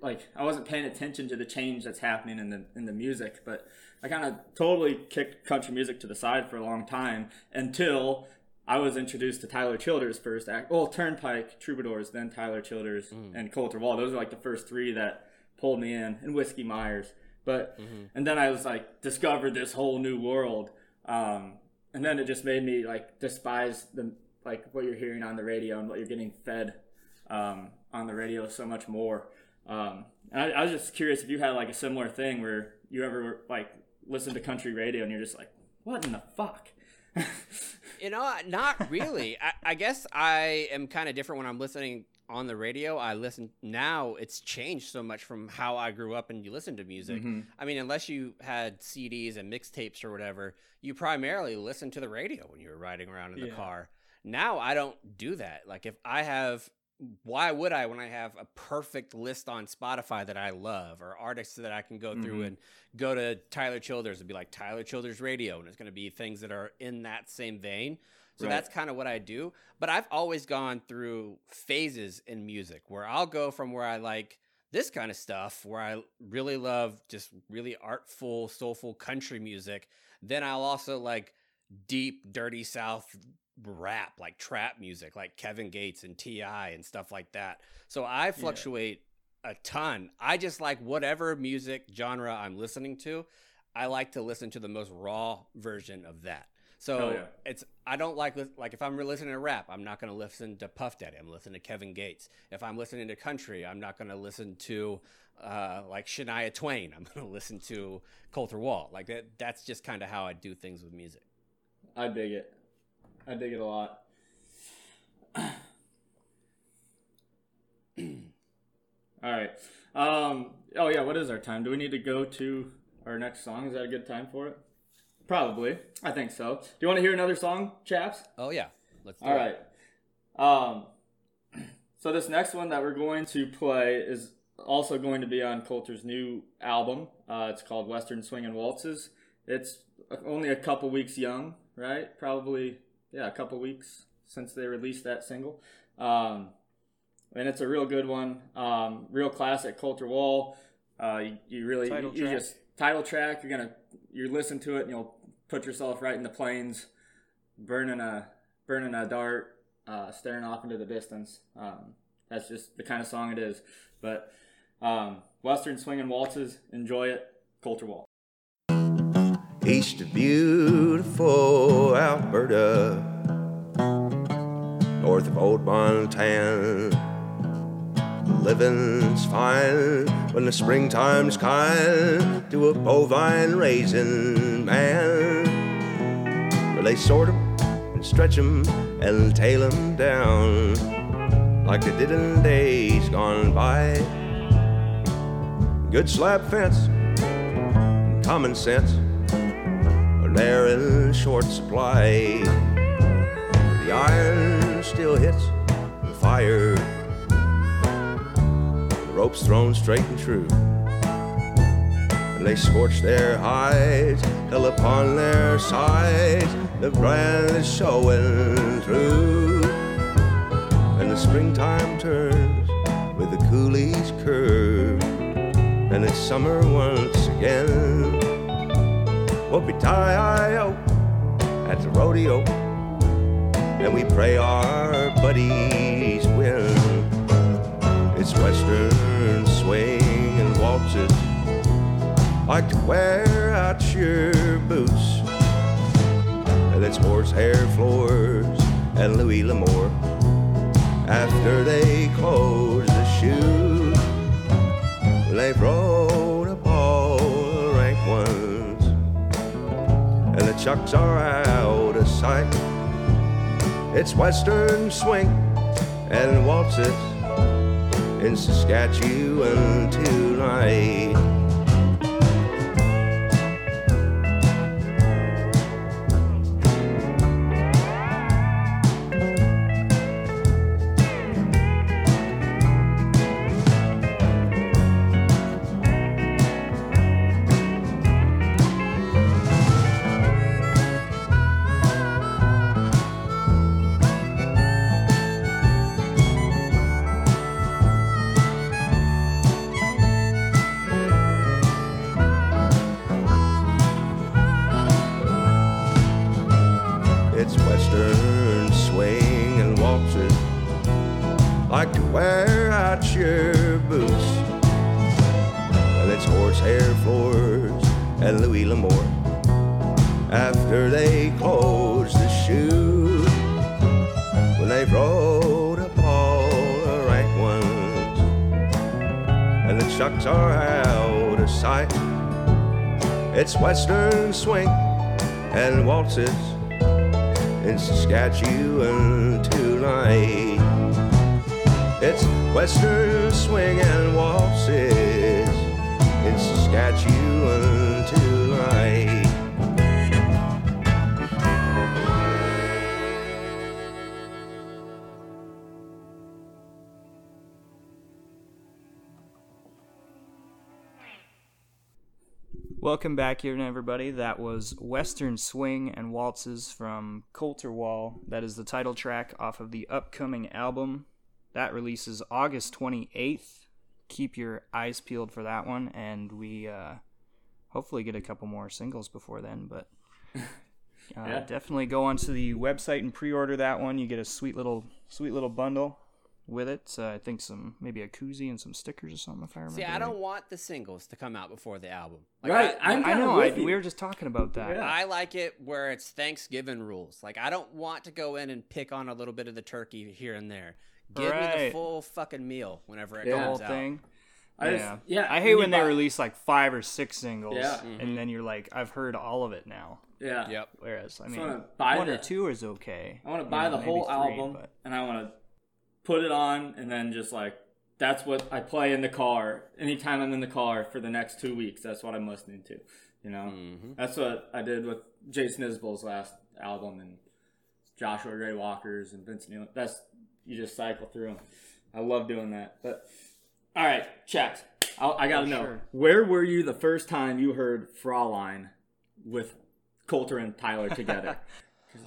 Speaker 6: like. I wasn't paying attention to the change that's happening in the in the music, but I kind of totally kicked country music to the side for a long time until I was introduced to Tyler Childers first. Act well, Turnpike, Troubadours, then Tyler Childers, and Colter Wall. Those are like the first three that pulled me in, and Whiskey Myers. But and then I was like discovered this whole new world, um, and then it just made me like despise the like what you're hearing on the radio and what you're getting fed um, on the radio so much more. Um, and I, I was just curious if you had like a similar thing where you ever like listened to country radio and you're just like, what in the fuck?
Speaker 5: You know, not really. I, I guess I am kind of different when I'm listening on the radio. I listen now. It's changed so much from how I grew up and you listen to music. Mm-hmm. I mean, unless you had CDs and mixtapes or whatever, you primarily listened to the radio when you were riding around in the
Speaker 1: Yeah.
Speaker 5: car. Now I don't do that. Like if I have why would I when I have a perfect list on Spotify that I love or artists that I can go through mm-hmm. and go to Tyler Childers and be like Tyler Childers radio and it's going to be things that are in that same vein. So
Speaker 6: Right.
Speaker 5: that's kind of what I do, but I've always gone through phases in music where I'll go from where I like this kind of stuff where I really love just really artful, soulful country music, then I'll also like deep dirty south rap like trap music like Kevin Gates and TI and stuff like that. So I fluctuate a ton. I just like whatever music genre I'm listening to, I like to listen to the most raw version of that. So
Speaker 6: yeah.
Speaker 5: it's I don't like like if I'm listening to rap, I'm not going to listen to Puff Daddy. I'm listening to Kevin Gates. If I'm listening to country, I'm not going to listen to uh, like Shania Twain. I'm going to listen to Colter Wall. Like that. That's just kind of how I do things with music.
Speaker 6: I dig it. I dig it a lot. All right. Um, oh yeah, what is our time? Do we need to go to our next song? Is that a good time for it? Probably. I think so. Do you want to hear another song, chaps?
Speaker 5: Oh yeah, let's do
Speaker 6: All
Speaker 5: it.
Speaker 6: right. Um, so this next one that we're going to play is also going to be on Colter's new album. Uh, it's called Western Swing and Waltzes. It's only a couple weeks young, right? Probably, yeah, a couple weeks since they released that single. Um, and it's a real good one. Um, real classic Colter Wall. Uh, you, you really,
Speaker 1: Title
Speaker 6: you, you
Speaker 1: track.
Speaker 6: just title track. You're gonna you listen to it and you'll put yourself right in the plains, burning a burning a dart, uh, staring off into the distance. Um, that's just the kind of song it is. But um, Western Swing and Waltzes, enjoy it. Colter Wall.
Speaker 4: east of beautiful Alberta, north of old Montana. Living's fine when the springtime's kind to a bovine raising man. Where they sort 'em and stretch 'em and tail 'em down like they did in days gone by. Good slab fence and common sense are there in short supply. The iron still hits the fire. Rope's thrown straight and true. And they scorch their hides, hell upon their sides. The brand is showing through. And the springtime turns with the coulee's curve. And it's summer once again. Whoopie tie o at the rodeo. And we pray our buddies. It's western swing and waltzes. Like to wear out your boots. And it's horsehair floors and Louis L'Amour. After they close the shoe, they've rode up all the rank ones. And the chucks are out of sight. It's western swing and waltzes in Saskatchewan tonight. Waltzes in Saskatchewan tonight. It's western swing and waltzes in Saskatchewan
Speaker 1: Welcome back here, everybody. That was Western Swing and Waltzes from Colter Wall. That is the title track off of the upcoming album. That releases August 28th. Keep your eyes peeled for that one, and we uh, hopefully get a couple more singles before then. But uh,
Speaker 6: Yeah.
Speaker 1: definitely go onto the website and pre-order that one. You get a sweet little, sweet little bundle with it. So I think some maybe a koozie and some stickers or something. If I remember.
Speaker 5: See, I don't want the singles to come out before the album. Like,
Speaker 6: Right,
Speaker 5: I,
Speaker 6: I'm
Speaker 1: I
Speaker 6: kinda
Speaker 1: know. I, we were just talking about that.
Speaker 6: Yeah.
Speaker 5: I like it where it's Thanksgiving rules. Like I don't want to go in and pick on a little bit of the turkey here and there. Give me the full fucking meal whenever it
Speaker 6: Yeah.
Speaker 1: the whole
Speaker 5: comes out.
Speaker 1: thing.
Speaker 6: I just-
Speaker 1: yeah,
Speaker 6: yeah,
Speaker 1: I hate
Speaker 6: you
Speaker 1: when they
Speaker 6: buy-
Speaker 1: release like five or six singles,
Speaker 6: Yeah. Mm-hmm.
Speaker 1: and then you're like, I've heard all of it now.
Speaker 6: Yeah.
Speaker 5: Yep.
Speaker 1: Whereas, I mean,
Speaker 6: wanna buy
Speaker 1: one
Speaker 6: the-
Speaker 1: or two is okay.
Speaker 6: I want to
Speaker 1: you
Speaker 6: buy
Speaker 1: know,
Speaker 6: the whole
Speaker 1: three,
Speaker 6: album
Speaker 1: but-
Speaker 6: and I want to put it on and then just like that's what I play in the car anytime I'm in the car for the next two weeks. That's what I'm listening to. You know,
Speaker 5: Mhm.
Speaker 6: that's what I did with Jason Isbell's last album and Joshua Ray Walker's and Vince Neil. That's you just cycle through them. I love doing that. But all right, chat. I'll, I gotta
Speaker 1: Oh,
Speaker 6: know
Speaker 1: sure.
Speaker 6: where were you the first time you heard Fraulein with Colter and Tyler together?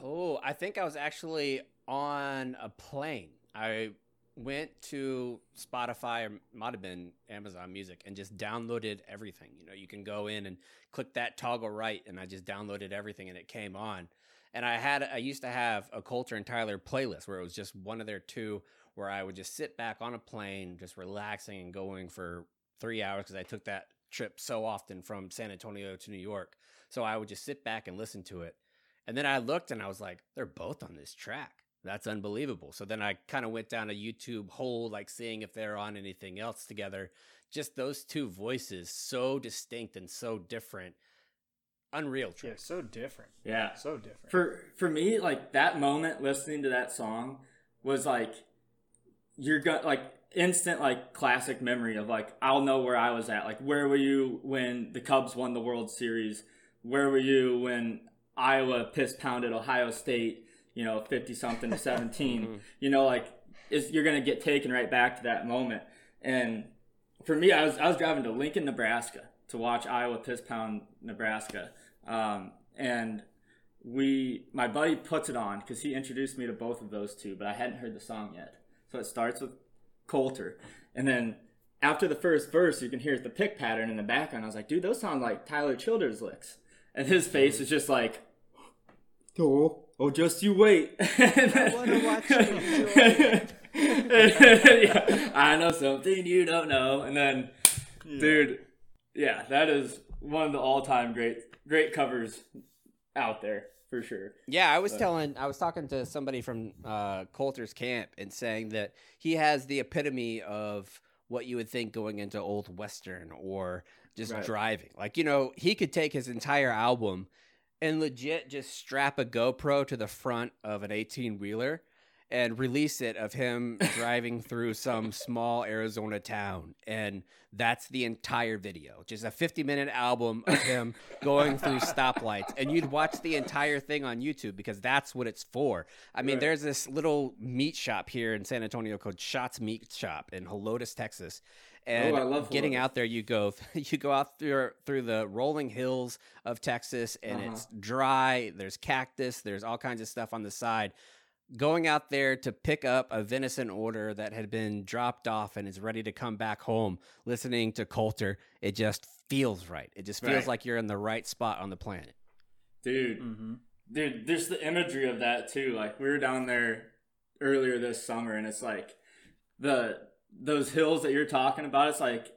Speaker 5: Oh, I think I was actually on a plane. I went to Spotify or might have been Amazon Music and just downloaded everything. You know, you can go in and click that toggle right, and I just downloaded everything, and it came on. And I had I used to have a Colter and Tyler playlist where it was just one of their two, where I would just sit back on a plane, just relaxing and going for three hours because I took that trip so often from San Antonio to New York. So I would just sit back and listen to it. And then I looked and I was like, they're both on this track. That's unbelievable. So then I kind of went down a YouTube hole, like seeing if they're on anything else together. Just those two voices, so distinct and so different. Unreal
Speaker 1: Yeah, so different.
Speaker 6: yeah.
Speaker 1: So different.
Speaker 6: for for me like that moment listening to that song was like you're gonna like instant like classic memory of like I'll know where I was at. Like where were you when the Cubs won the World Series? Where were you when Iowa piss pounded Ohio State? You know, fifty something to 17 You know, like is you're gonna get taken right back to that moment. And for me, I was I was driving to Lincoln, Nebraska to watch Iowa piss pound Nebraska, um, and we my buddy puts it on because he introduced me to both of those two, but I hadn't heard the song yet. So it starts with Colter, and then after the first verse, you can hear the pick pattern in the background. I was like, dude, those sound like Tyler Childers licks, and his face is just like, oh, oh, just you wait. I
Speaker 5: wanna watch you
Speaker 6: yeah, I know something you don't know, and then, dude, yeah, that is one of the all-time great great covers out there for sure.
Speaker 5: Yeah, I was telling, I was talking to somebody from uh, Colter's camp and saying that he has the epitome of what you would think going into old western or just
Speaker 6: Right.
Speaker 5: driving. Like you know, he could take his entire album and legit just strap a GoPro to the front of an eighteen wheeler and release it of him driving through some small Arizona town. And that's the entire video. Just a 50 minute album of him going through stoplights. And you'd watch the entire thing on YouTube because that's what it's for. I mean,
Speaker 6: Right.
Speaker 5: there's this little meat shop here in San Antonio called Shots Meat Shop in Helotes, Texas. And
Speaker 6: Oh, I love
Speaker 5: getting
Speaker 6: Helotes.
Speaker 5: out there, you go you go out through through the rolling hills of Texas, and
Speaker 6: Uh-huh.
Speaker 5: it's dry. There's cactus. There's all kinds of stuff on the side going out there to pick up a venison order that had been dropped off and is ready to come back home, listening to Colter, it just feels right. It just feels
Speaker 6: Right.
Speaker 5: like you're in the right spot on the planet.
Speaker 6: dude.
Speaker 1: Mm-hmm.
Speaker 6: dude there's the imagery of that too like we were down there earlier this summer and it's like the those hills that you're talking about it's like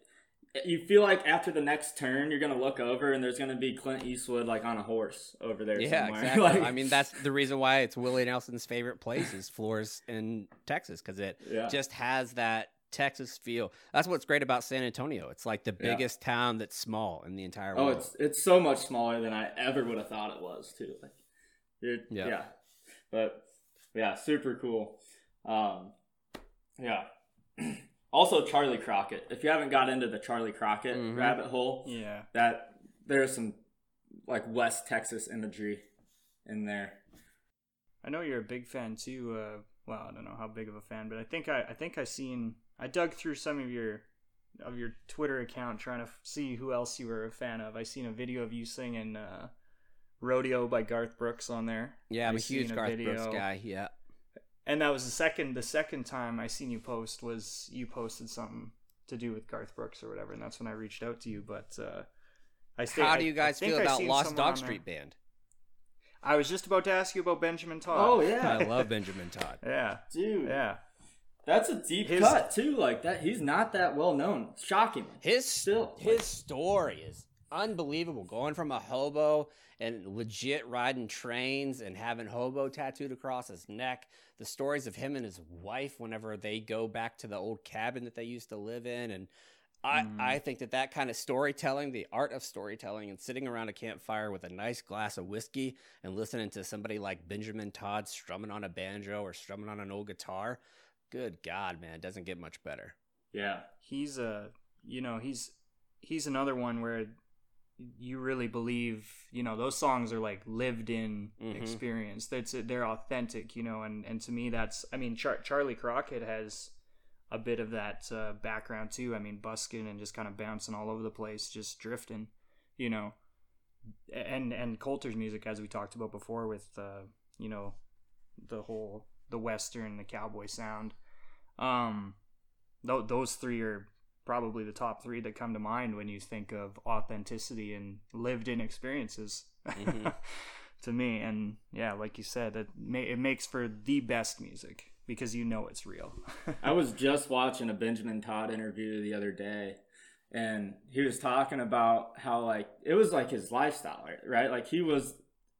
Speaker 6: you feel like after the next turn you're gonna look over and there's gonna be clint eastwood like on a horse over there
Speaker 5: Yeah,
Speaker 6: somewhere.
Speaker 5: exactly.
Speaker 6: Like-
Speaker 5: I mean, that's the reason why it's Willie Nelson's favorite place is Flores in Texas because it
Speaker 6: yeah
Speaker 5: just has that Texas feel. That's what's great about San Antonio. It's like the
Speaker 6: Yeah.
Speaker 5: biggest town that's small in the entire world.
Speaker 6: oh
Speaker 5: world.
Speaker 6: it's it's so much smaller than i ever would have thought it was too like
Speaker 5: Yeah.
Speaker 6: yeah but yeah super cool um yeah also charley crockett if you haven't got into the charley crockett
Speaker 5: Mhm.
Speaker 6: rabbit hole
Speaker 1: Yeah.
Speaker 6: that there's some like West Texas imagery in there.
Speaker 1: I know you're a big fan too. Uh, well, I don't know how big of a fan, but I think I, I think I seen I dug through some of your of your Twitter account trying to f- see who else you were a fan of. I seen a video of you singing uh, "Rodeo" by Garth Brooks on there.
Speaker 5: yeah, I'm
Speaker 1: I
Speaker 5: a huge
Speaker 1: seen a
Speaker 5: Garth Brooks guy. Yeah.
Speaker 1: And that was the second the second time I seen you post was you posted something to do with Garth Brooks or whatever, and that's when I reached out to you. But uh, I stayed,
Speaker 5: How do you
Speaker 1: I
Speaker 5: guys feel about Lost Dog
Speaker 1: on there.
Speaker 5: Street Band?
Speaker 1: I was just about to ask you about Benjamin Todd.
Speaker 6: Oh yeah,
Speaker 5: I love Benjamin Todd.
Speaker 1: yeah,
Speaker 6: dude.
Speaker 1: yeah.
Speaker 6: That's a deep
Speaker 1: His-
Speaker 6: cut too. Like that, he's not that well known. Shocking.
Speaker 5: His
Speaker 6: Still,
Speaker 5: his story is unbelievable. Going from a hobo and legit riding trains and having hobo tattooed across his neck. The stories of him and his wife whenever they go back to the old cabin that they used to live in, and I
Speaker 1: Mhm.
Speaker 5: I think that that kind of storytelling, the art of storytelling, and sitting around a campfire with a nice glass of whiskey and listening to somebody like Benjamin Todd strumming on a banjo or strumming on an old guitar. Good God, man, it doesn't get much better.
Speaker 6: yeah,
Speaker 1: he's a you know he's he's another one where you really believe you know those songs are like lived in
Speaker 5: Mhm.
Speaker 1: experience. That's they're authentic you know and and to me that's i mean Char- charley crockett has a bit of that uh, background too. I mean busking and just kind of bouncing all over the place just drifting you know. And and colter's music as we talked about before with uh you know the whole the western the cowboy sound um th- those three are probably the top three that come to mind when you think of authenticity and lived in experiences
Speaker 5: Mhm.
Speaker 1: to me and yeah like you said it, ma- it makes for the best music because you know it's real
Speaker 6: I was just watching a Benjamin Todd interview the other day, and he was talking about how like it was like his lifestyle, right? Like he was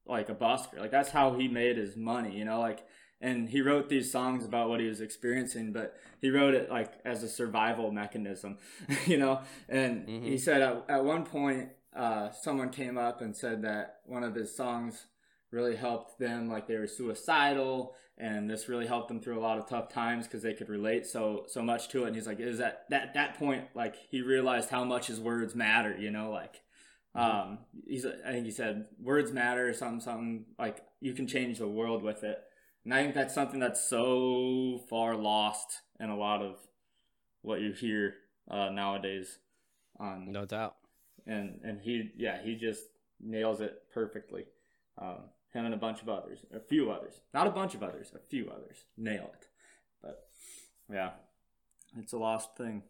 Speaker 6: like a busker, like that's how he made his money, you know, like. And he wrote these songs about what he was experiencing, but he wrote it like as a survival mechanism, you know. And he
Speaker 5: Mhm.
Speaker 6: said at, at one point, uh, someone came up and said that one of his songs really helped them like they were suicidal and this really helped them through a lot of tough times because they could relate so so much to it and he's like is that that that point like he realized how much his words matter you know like um he's i think he said words matter something something like you can change the world with it and i think that's something that's so far lost in a lot of what you hear uh, nowadays on
Speaker 5: No doubt.
Speaker 6: and and he yeah he just nails it perfectly um, him and a bunch of others a few others not a bunch of others a few others nail it but yeah it's a lost thing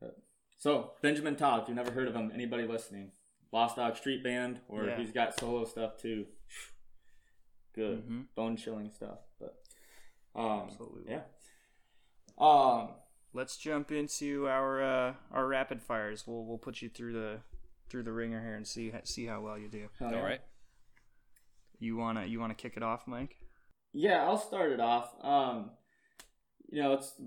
Speaker 6: but, so benjamin todd if you've never heard of him anybody listening lost dog street band or
Speaker 1: Yeah.
Speaker 6: he's got solo stuff too good
Speaker 1: Mhm.
Speaker 6: bone chilling stuff but um
Speaker 1: Absolutely.
Speaker 6: yeah um
Speaker 1: Let's jump into our uh, our rapid fires. We'll we'll put you through the through the ringer here and see see how well you do.
Speaker 6: hell
Speaker 5: All
Speaker 6: yeah.
Speaker 5: right.
Speaker 1: You wanna you wanna kick it off, Mike?
Speaker 6: Yeah, I'll start it off. Um, you know, it's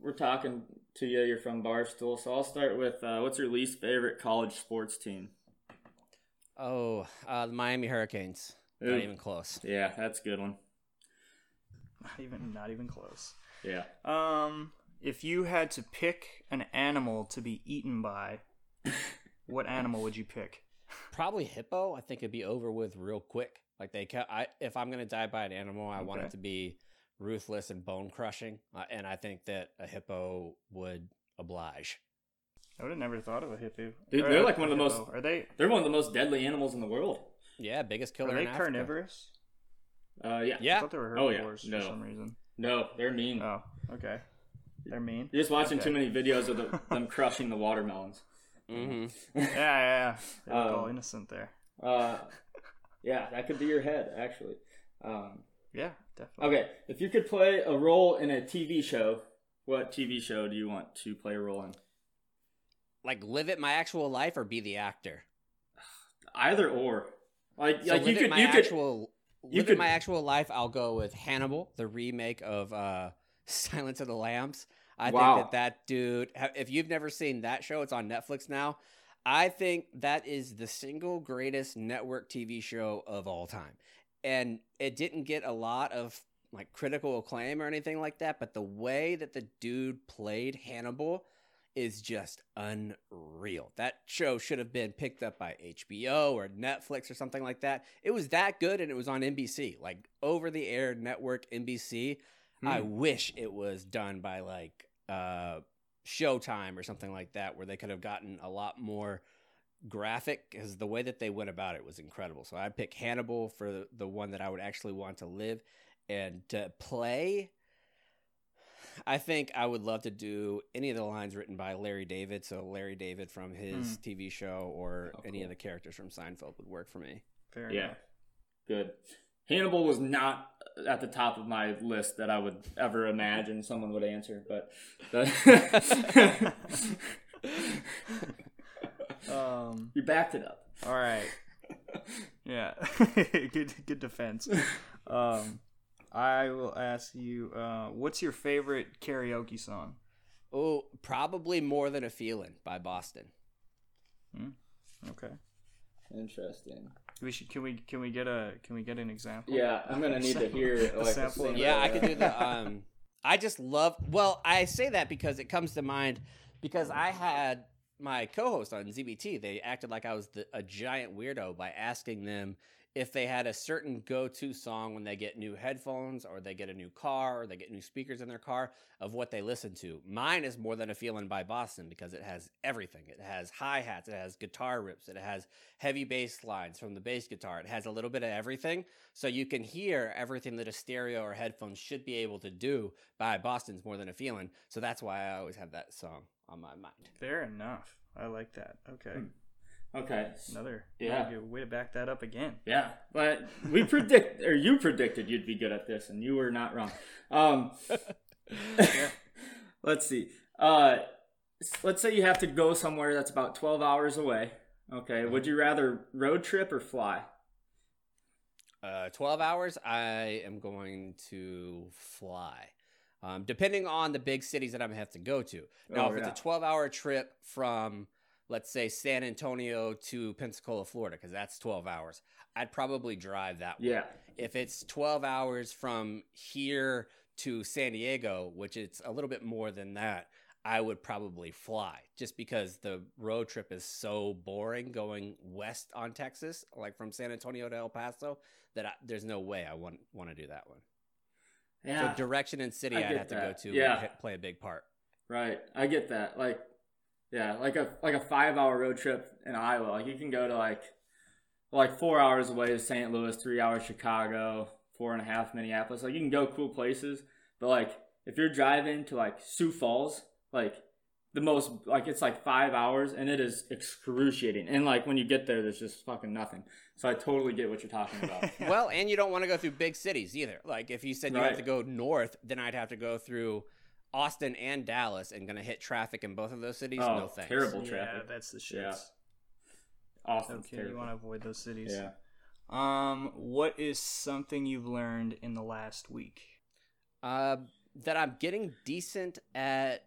Speaker 6: we're talking to you. You're from Barstool, so I'll start with uh, what's your least favorite college sports team?
Speaker 5: Oh, uh, the Miami Hurricanes.
Speaker 6: Ooh.
Speaker 5: Not even close.
Speaker 6: Yeah, that's a good one.
Speaker 1: Not even not even close.
Speaker 6: Yeah.
Speaker 1: Um, if you had to pick an animal to be eaten by, what animal would you pick?
Speaker 5: Probably hippo. I think it'd be over with real quick. Like they, ca- I if I'm gonna die by an animal, I want it to be ruthless and bone crushing. Uh, and I think that a hippo would oblige.
Speaker 1: I would have never thought of a hippo.
Speaker 6: Dude,
Speaker 1: Or
Speaker 6: they're like one of the most-
Speaker 1: Are they
Speaker 6: They're one of the most deadly animals in the world.
Speaker 5: Yeah, biggest killer
Speaker 1: are they
Speaker 5: in Africa.
Speaker 1: carnivorous?
Speaker 6: Uh, yeah.
Speaker 1: I
Speaker 5: Yeah,
Speaker 1: thought they were
Speaker 6: Oh, yeah.
Speaker 1: herbivores
Speaker 6: No.
Speaker 1: for some reason.
Speaker 6: No, they're mean.
Speaker 1: Oh, okay. They're mean.
Speaker 6: You're just watching
Speaker 1: Okay.
Speaker 6: too many videos of the, them crushing the watermelons.
Speaker 5: Mm-hmm.
Speaker 1: Yeah, yeah, yeah. They look
Speaker 6: Um,
Speaker 1: all innocent there.
Speaker 6: Uh, yeah, that could be your head, actually. Um,
Speaker 1: Yeah, definitely.
Speaker 6: okay, if you could play a role in a TV show, what TV show do you want to play a role in?
Speaker 5: like live it my actual life or be the actor.
Speaker 6: Either or. Like,
Speaker 5: So
Speaker 6: like you could,
Speaker 5: my
Speaker 6: you could, you could-
Speaker 5: my actual life. I'll go with Hannibal, the remake of uh, Silence of the Lambs. I
Speaker 6: Wow.
Speaker 5: think that that dude. If you've never seen that show, it's on Netflix now. I think that is the single greatest network TV show of all time, and it didn't get a lot of like critical acclaim or anything like that. But the way that the dude played Hannibal is just unreal. That show should have been picked up by HBO or Netflix or something like that. It was that good and it was on NBC, like over the air network NBC. I
Speaker 6: Hmm.
Speaker 5: wish it was done by like uh Showtime or something like that where they could have gotten a lot more graphic because the way that they went about it was incredible. So I'd pick Hannibal for the, the one that I would actually want to live and to play I think I would love to do any of the lines written by Larry David. So Larry David from his TV show or
Speaker 6: Oh,
Speaker 5: any
Speaker 6: cool.
Speaker 5: of the characters from Seinfeld would work for me.
Speaker 1: Fair
Speaker 6: yeah,
Speaker 1: enough.
Speaker 6: good. Hannibal was not at the top of my list that I would ever imagine someone would answer, but the-
Speaker 1: Um.
Speaker 6: you backed it up.
Speaker 1: All right. Yeah. good. Good defense. Um. I will ask you. Uh, what's your favorite karaoke song?
Speaker 5: Oh, probably more than a feeling by Boston.
Speaker 1: Okay.
Speaker 6: Interesting.
Speaker 1: We should. Can we? Can we get a? Can we get an example?
Speaker 6: Yeah, I'm gonna need to hear
Speaker 1: A
Speaker 6: like a
Speaker 1: sample of
Speaker 6: sample.
Speaker 5: Yeah, I
Speaker 6: of
Speaker 5: could do the. Um, I just love. Well, I say that because it comes to mind because I had my co-host on ZBT. They acted like I was the, a giant weirdo by asking them if they had a certain go-to song when they get new headphones or they get a new car or they get new speakers in their car of what they listen to. Mine is more than a feeling by Boston because it has everything. It has hi-hats, it has guitar rips, it has heavy bass lines from the bass guitar. It has a little bit of everything. So you can hear everything that a stereo or headphones should be able to do by Boston's more than a feeling. So that's why I always have that song on my mind.
Speaker 1: Fair enough. I like that. Okay.
Speaker 6: Hmm. Okay.
Speaker 1: Another.
Speaker 6: Yeah.
Speaker 1: good way to back that up again.
Speaker 6: Yeah, but we predict, or you predicted you'd be good at this, and you were not wrong. Um, let's see. Uh, let's say you have to go somewhere that's about twelve hours away. Okay, would you rather road trip or fly?
Speaker 5: Uh, 12 hours, I am going to fly. Um, depending on the big cities that I'm going to have to go to. Now,
Speaker 6: Oh,
Speaker 5: if
Speaker 6: yeah.
Speaker 5: it's a 12 hour trip from let's say San Antonio to Pensacola, Florida, because that's 12 hours, I'd probably drive that way.
Speaker 6: Yeah.
Speaker 5: If it's 12 hours from here to San Diego, which it's a little bit more than that, I would probably fly just because the road trip is so boring going west on Texas, like from San Antonio to El Paso, that I, there's no way I want want to do that one.
Speaker 6: Yeah.
Speaker 5: So direction and city
Speaker 6: I
Speaker 5: I'd have to go to
Speaker 6: Yeah.
Speaker 5: play a big part.
Speaker 6: Right. I get that. Like, yeah, like a like a five hour road trip in Iowa. Like you can go to like like four hours away to St. Louis, three hours Chicago, four and a half Minneapolis. Like you can go cool places, but like if you're driving to like Sioux Falls, like the most like it's like five hours and it is excruciating. And like when you get there, there's just fucking nothing. So I totally get what you're talking about.
Speaker 5: Well, and you don't want to go through big cities either. Like if you said you have to go north, then I'd have to go through Austin and Dallas and gonna hit traffic in both of those cities.
Speaker 6: Oh,
Speaker 5: no thanks.
Speaker 6: terrible traffic.
Speaker 1: yeah, that's the shit.
Speaker 6: Yeah. Awesome.
Speaker 1: Okay, you want to avoid those cities.
Speaker 6: Yeah.
Speaker 1: Um, what is something you've learned in the last week?
Speaker 5: Uh, that I'm getting decent at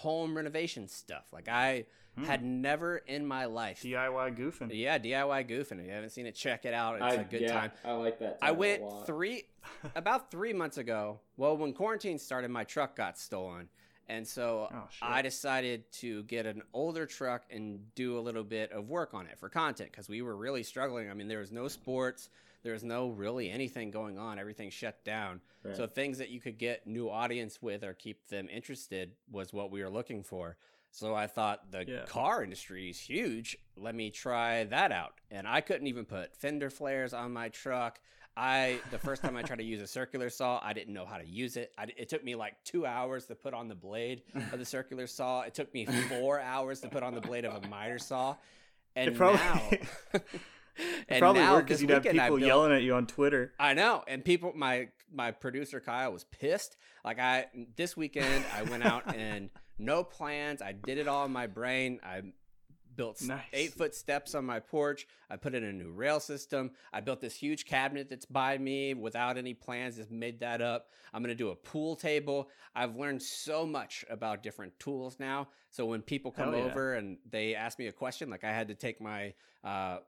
Speaker 5: home renovation stuff. Like I
Speaker 1: Hmm.
Speaker 5: had never in my life.
Speaker 1: DIY goofing.
Speaker 5: yeah, DIY goofing. If you haven't seen it, check it out. It's
Speaker 6: I,
Speaker 5: a good
Speaker 6: yeah,
Speaker 5: time.
Speaker 6: I like that.
Speaker 5: I
Speaker 6: title a
Speaker 5: went
Speaker 6: lot.
Speaker 5: three about three months ago. Well, when quarantine started, my truck got stolen, and so
Speaker 1: Oh.
Speaker 5: I decided to get an older truck and do a little bit of work on it for content because we were really struggling. I mean, there was no sports, there was no really anything going on. Everything shut down.
Speaker 6: Right.
Speaker 5: So things that you could get new audience with or keep them interested was what we were looking for. So I thought the
Speaker 1: Yeah.
Speaker 5: car industry is huge. Let me try that out. And I couldn't even put fender flares on my truck. I the first time I tried to use a circular saw, I didn't know how to use it. I, it took me like two hours to put on the blade of the circular saw. It took me four hours to put on the blade of a miter saw. And
Speaker 1: probably-
Speaker 5: now, and
Speaker 1: Probably
Speaker 5: now
Speaker 1: because you'd have people
Speaker 5: built-
Speaker 1: yelling at you on Twitter.
Speaker 5: I know, and people, my my producer Kyle was pissed. Like I this weekend, I went out and no plans. I did it all in my brain. I built
Speaker 1: Nice.
Speaker 5: eight foot steps on my porch. I put in a new rail system. I built this huge cabinet that's by me without any plans. Just made that up. I'm gonna do a pool table. I've learned so much about different tools now. So when people come
Speaker 1: yeah.
Speaker 5: over and they ask me a question, like I had to take my uh,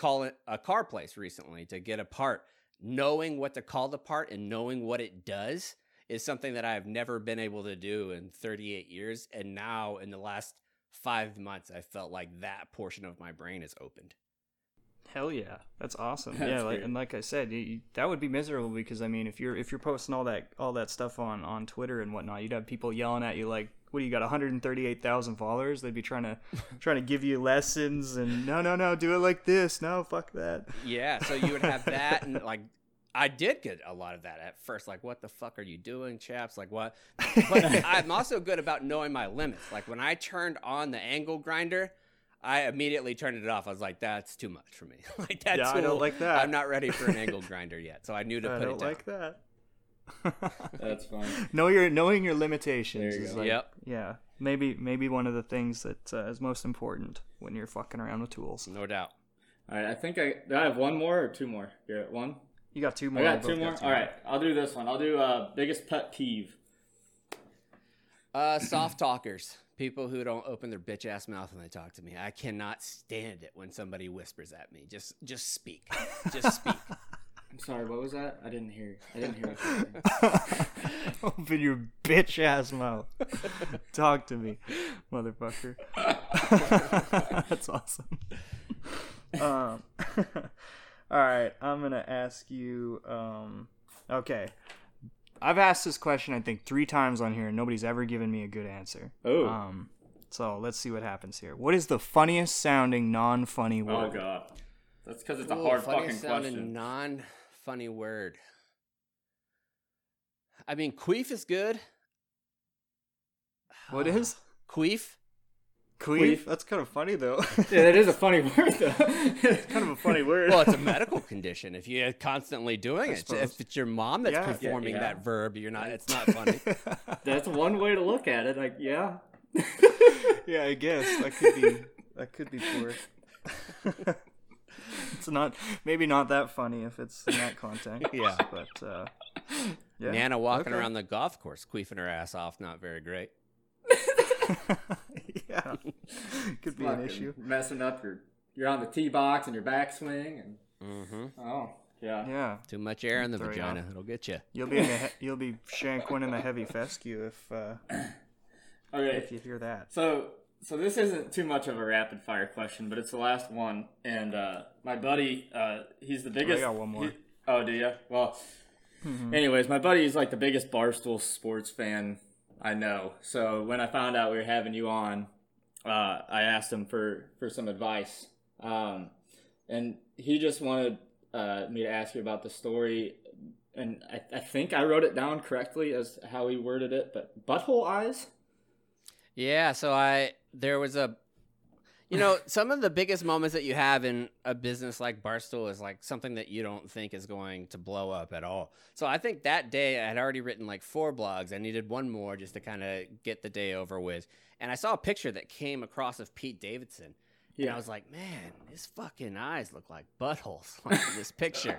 Speaker 5: call it a car place recently to get a part. Knowing what to call the part and knowing what it does is something that I've never been able to do in 38 years. And now, in the last five months, I felt like that portion of my brain is opened.
Speaker 1: Hell yeah, that's awesome.
Speaker 6: That's
Speaker 1: yeah, like, and like I said, you- that would be miserable because I mean, if you're if you're posting all that all that stuff on on Twitter and whatnot, you'd have people yelling at you like, "What do you got? 138,000 followers?" They'd be trying to trying to give you lessons and no, no, no, do it like this. No, fuck that.
Speaker 5: Yeah, so you would have that, and like I did get a lot of that at first. Like, what the fuck are you doing, chaps? Like, what? But I'm also good about knowing my limits. Like, when I turned on the angle grinder, I immediately turned it off. I was like, that's too much for me. like that's
Speaker 1: Yeah, I don't like that.
Speaker 5: I'm not ready for an angle grinder yet, so I knew to
Speaker 1: I
Speaker 5: put
Speaker 1: don't
Speaker 5: it down.
Speaker 1: like that.
Speaker 6: That's fun.
Speaker 1: know your knowing your limitations
Speaker 6: There you
Speaker 1: is
Speaker 6: go.
Speaker 1: like,
Speaker 5: Yep.
Speaker 1: yeah, maybe maybe one of the things that uh, is most important when you're fucking around with tools.
Speaker 5: No doubt.
Speaker 6: All right, I think I do I have one more or two more. Garrett, one.
Speaker 1: You got two more.
Speaker 6: I
Speaker 1: more.
Speaker 6: got two
Speaker 1: both
Speaker 6: more.
Speaker 1: got
Speaker 6: All right, I'll do this one. I'll do uh biggest pet peeve.
Speaker 5: Uh, soft talkers. People who don't open their bitch ass mouth when they talk to me. I cannot stand it when somebody whispers at me. Just just speak. Just speak.
Speaker 6: I'm sorry, what was that? I didn't hear. I didn't hear what you.
Speaker 1: Open your bitch ass mouth. Talk to me, motherfucker. That's awesome. Um, all right, I'm gonna ask you. Um, okay, I've asked this question I think three times on here, and nobody's ever given me a good answer.
Speaker 6: Oh.
Speaker 1: Um, so let's see what happens here. What is the funniest sounding non-funny word?
Speaker 6: Oh god. That's because it's a
Speaker 5: Ooh,
Speaker 6: hard fucking
Speaker 5: funniest sounding
Speaker 6: question.
Speaker 5: Non-funny word. I mean, queef is good.
Speaker 1: What is
Speaker 5: Queef?
Speaker 1: queef?
Speaker 6: Queef.
Speaker 1: That's kind of funny though.
Speaker 6: yeah, that is a funny word though.
Speaker 1: It's kind of a funny word.
Speaker 5: Well, it's a medical condition. If you're constantly doing it,
Speaker 1: suppose.
Speaker 5: if it's your mom that's
Speaker 1: Yeah. Yeah,
Speaker 5: performing
Speaker 6: yeah.
Speaker 5: that verb, you're not. It's not funny.
Speaker 6: That's one way to look at it. Like, yeah.
Speaker 1: yeah, I guess that could be that could be poor. It's not maybe not that funny if it's in that context.
Speaker 5: Yeah.
Speaker 1: but uh, yeah.
Speaker 5: Nana walking
Speaker 1: Okay.
Speaker 5: around the golf course, queefing her ass off, not very great.
Speaker 1: yeah, could be an issue.
Speaker 6: Messing up your, you're on the tee box and your backswing, and
Speaker 5: Mm-hmm.
Speaker 6: oh yeah.
Speaker 1: Yeah,
Speaker 5: Too much air in the
Speaker 1: Throw
Speaker 5: vagina.
Speaker 1: off.
Speaker 5: It'll get you.
Speaker 1: you'll be in the he- you'll be shank winning the heavy fescue if uh,
Speaker 6: Okay,
Speaker 1: if you hear that.
Speaker 6: So, so this isn't too much of a rapid fire question, but it's the last one. And uh, my buddy, uh, he's the biggest.
Speaker 1: I got one more.
Speaker 6: he- oh, do you? Well, anyways, my buddy is like the biggest Barstool sports fan I know. So when I found out we were having you on, uh, I asked him for for some advice, um, and he just wanted uh, me to ask you about the story. And I, I think I wrote it down correctly as how he worded it, but butthole eyes.
Speaker 5: Yeah, so I there was a you know, some of the biggest moments that you have in a business like Barstool is like something that you don't think is going to blow up at all. So I think that day I had already written like four blogs. I needed one more just to kind of get the day over with. And I saw a picture that came across of Pete Davidson. And I was like, man, his fucking eyes look like buttholes on this picture.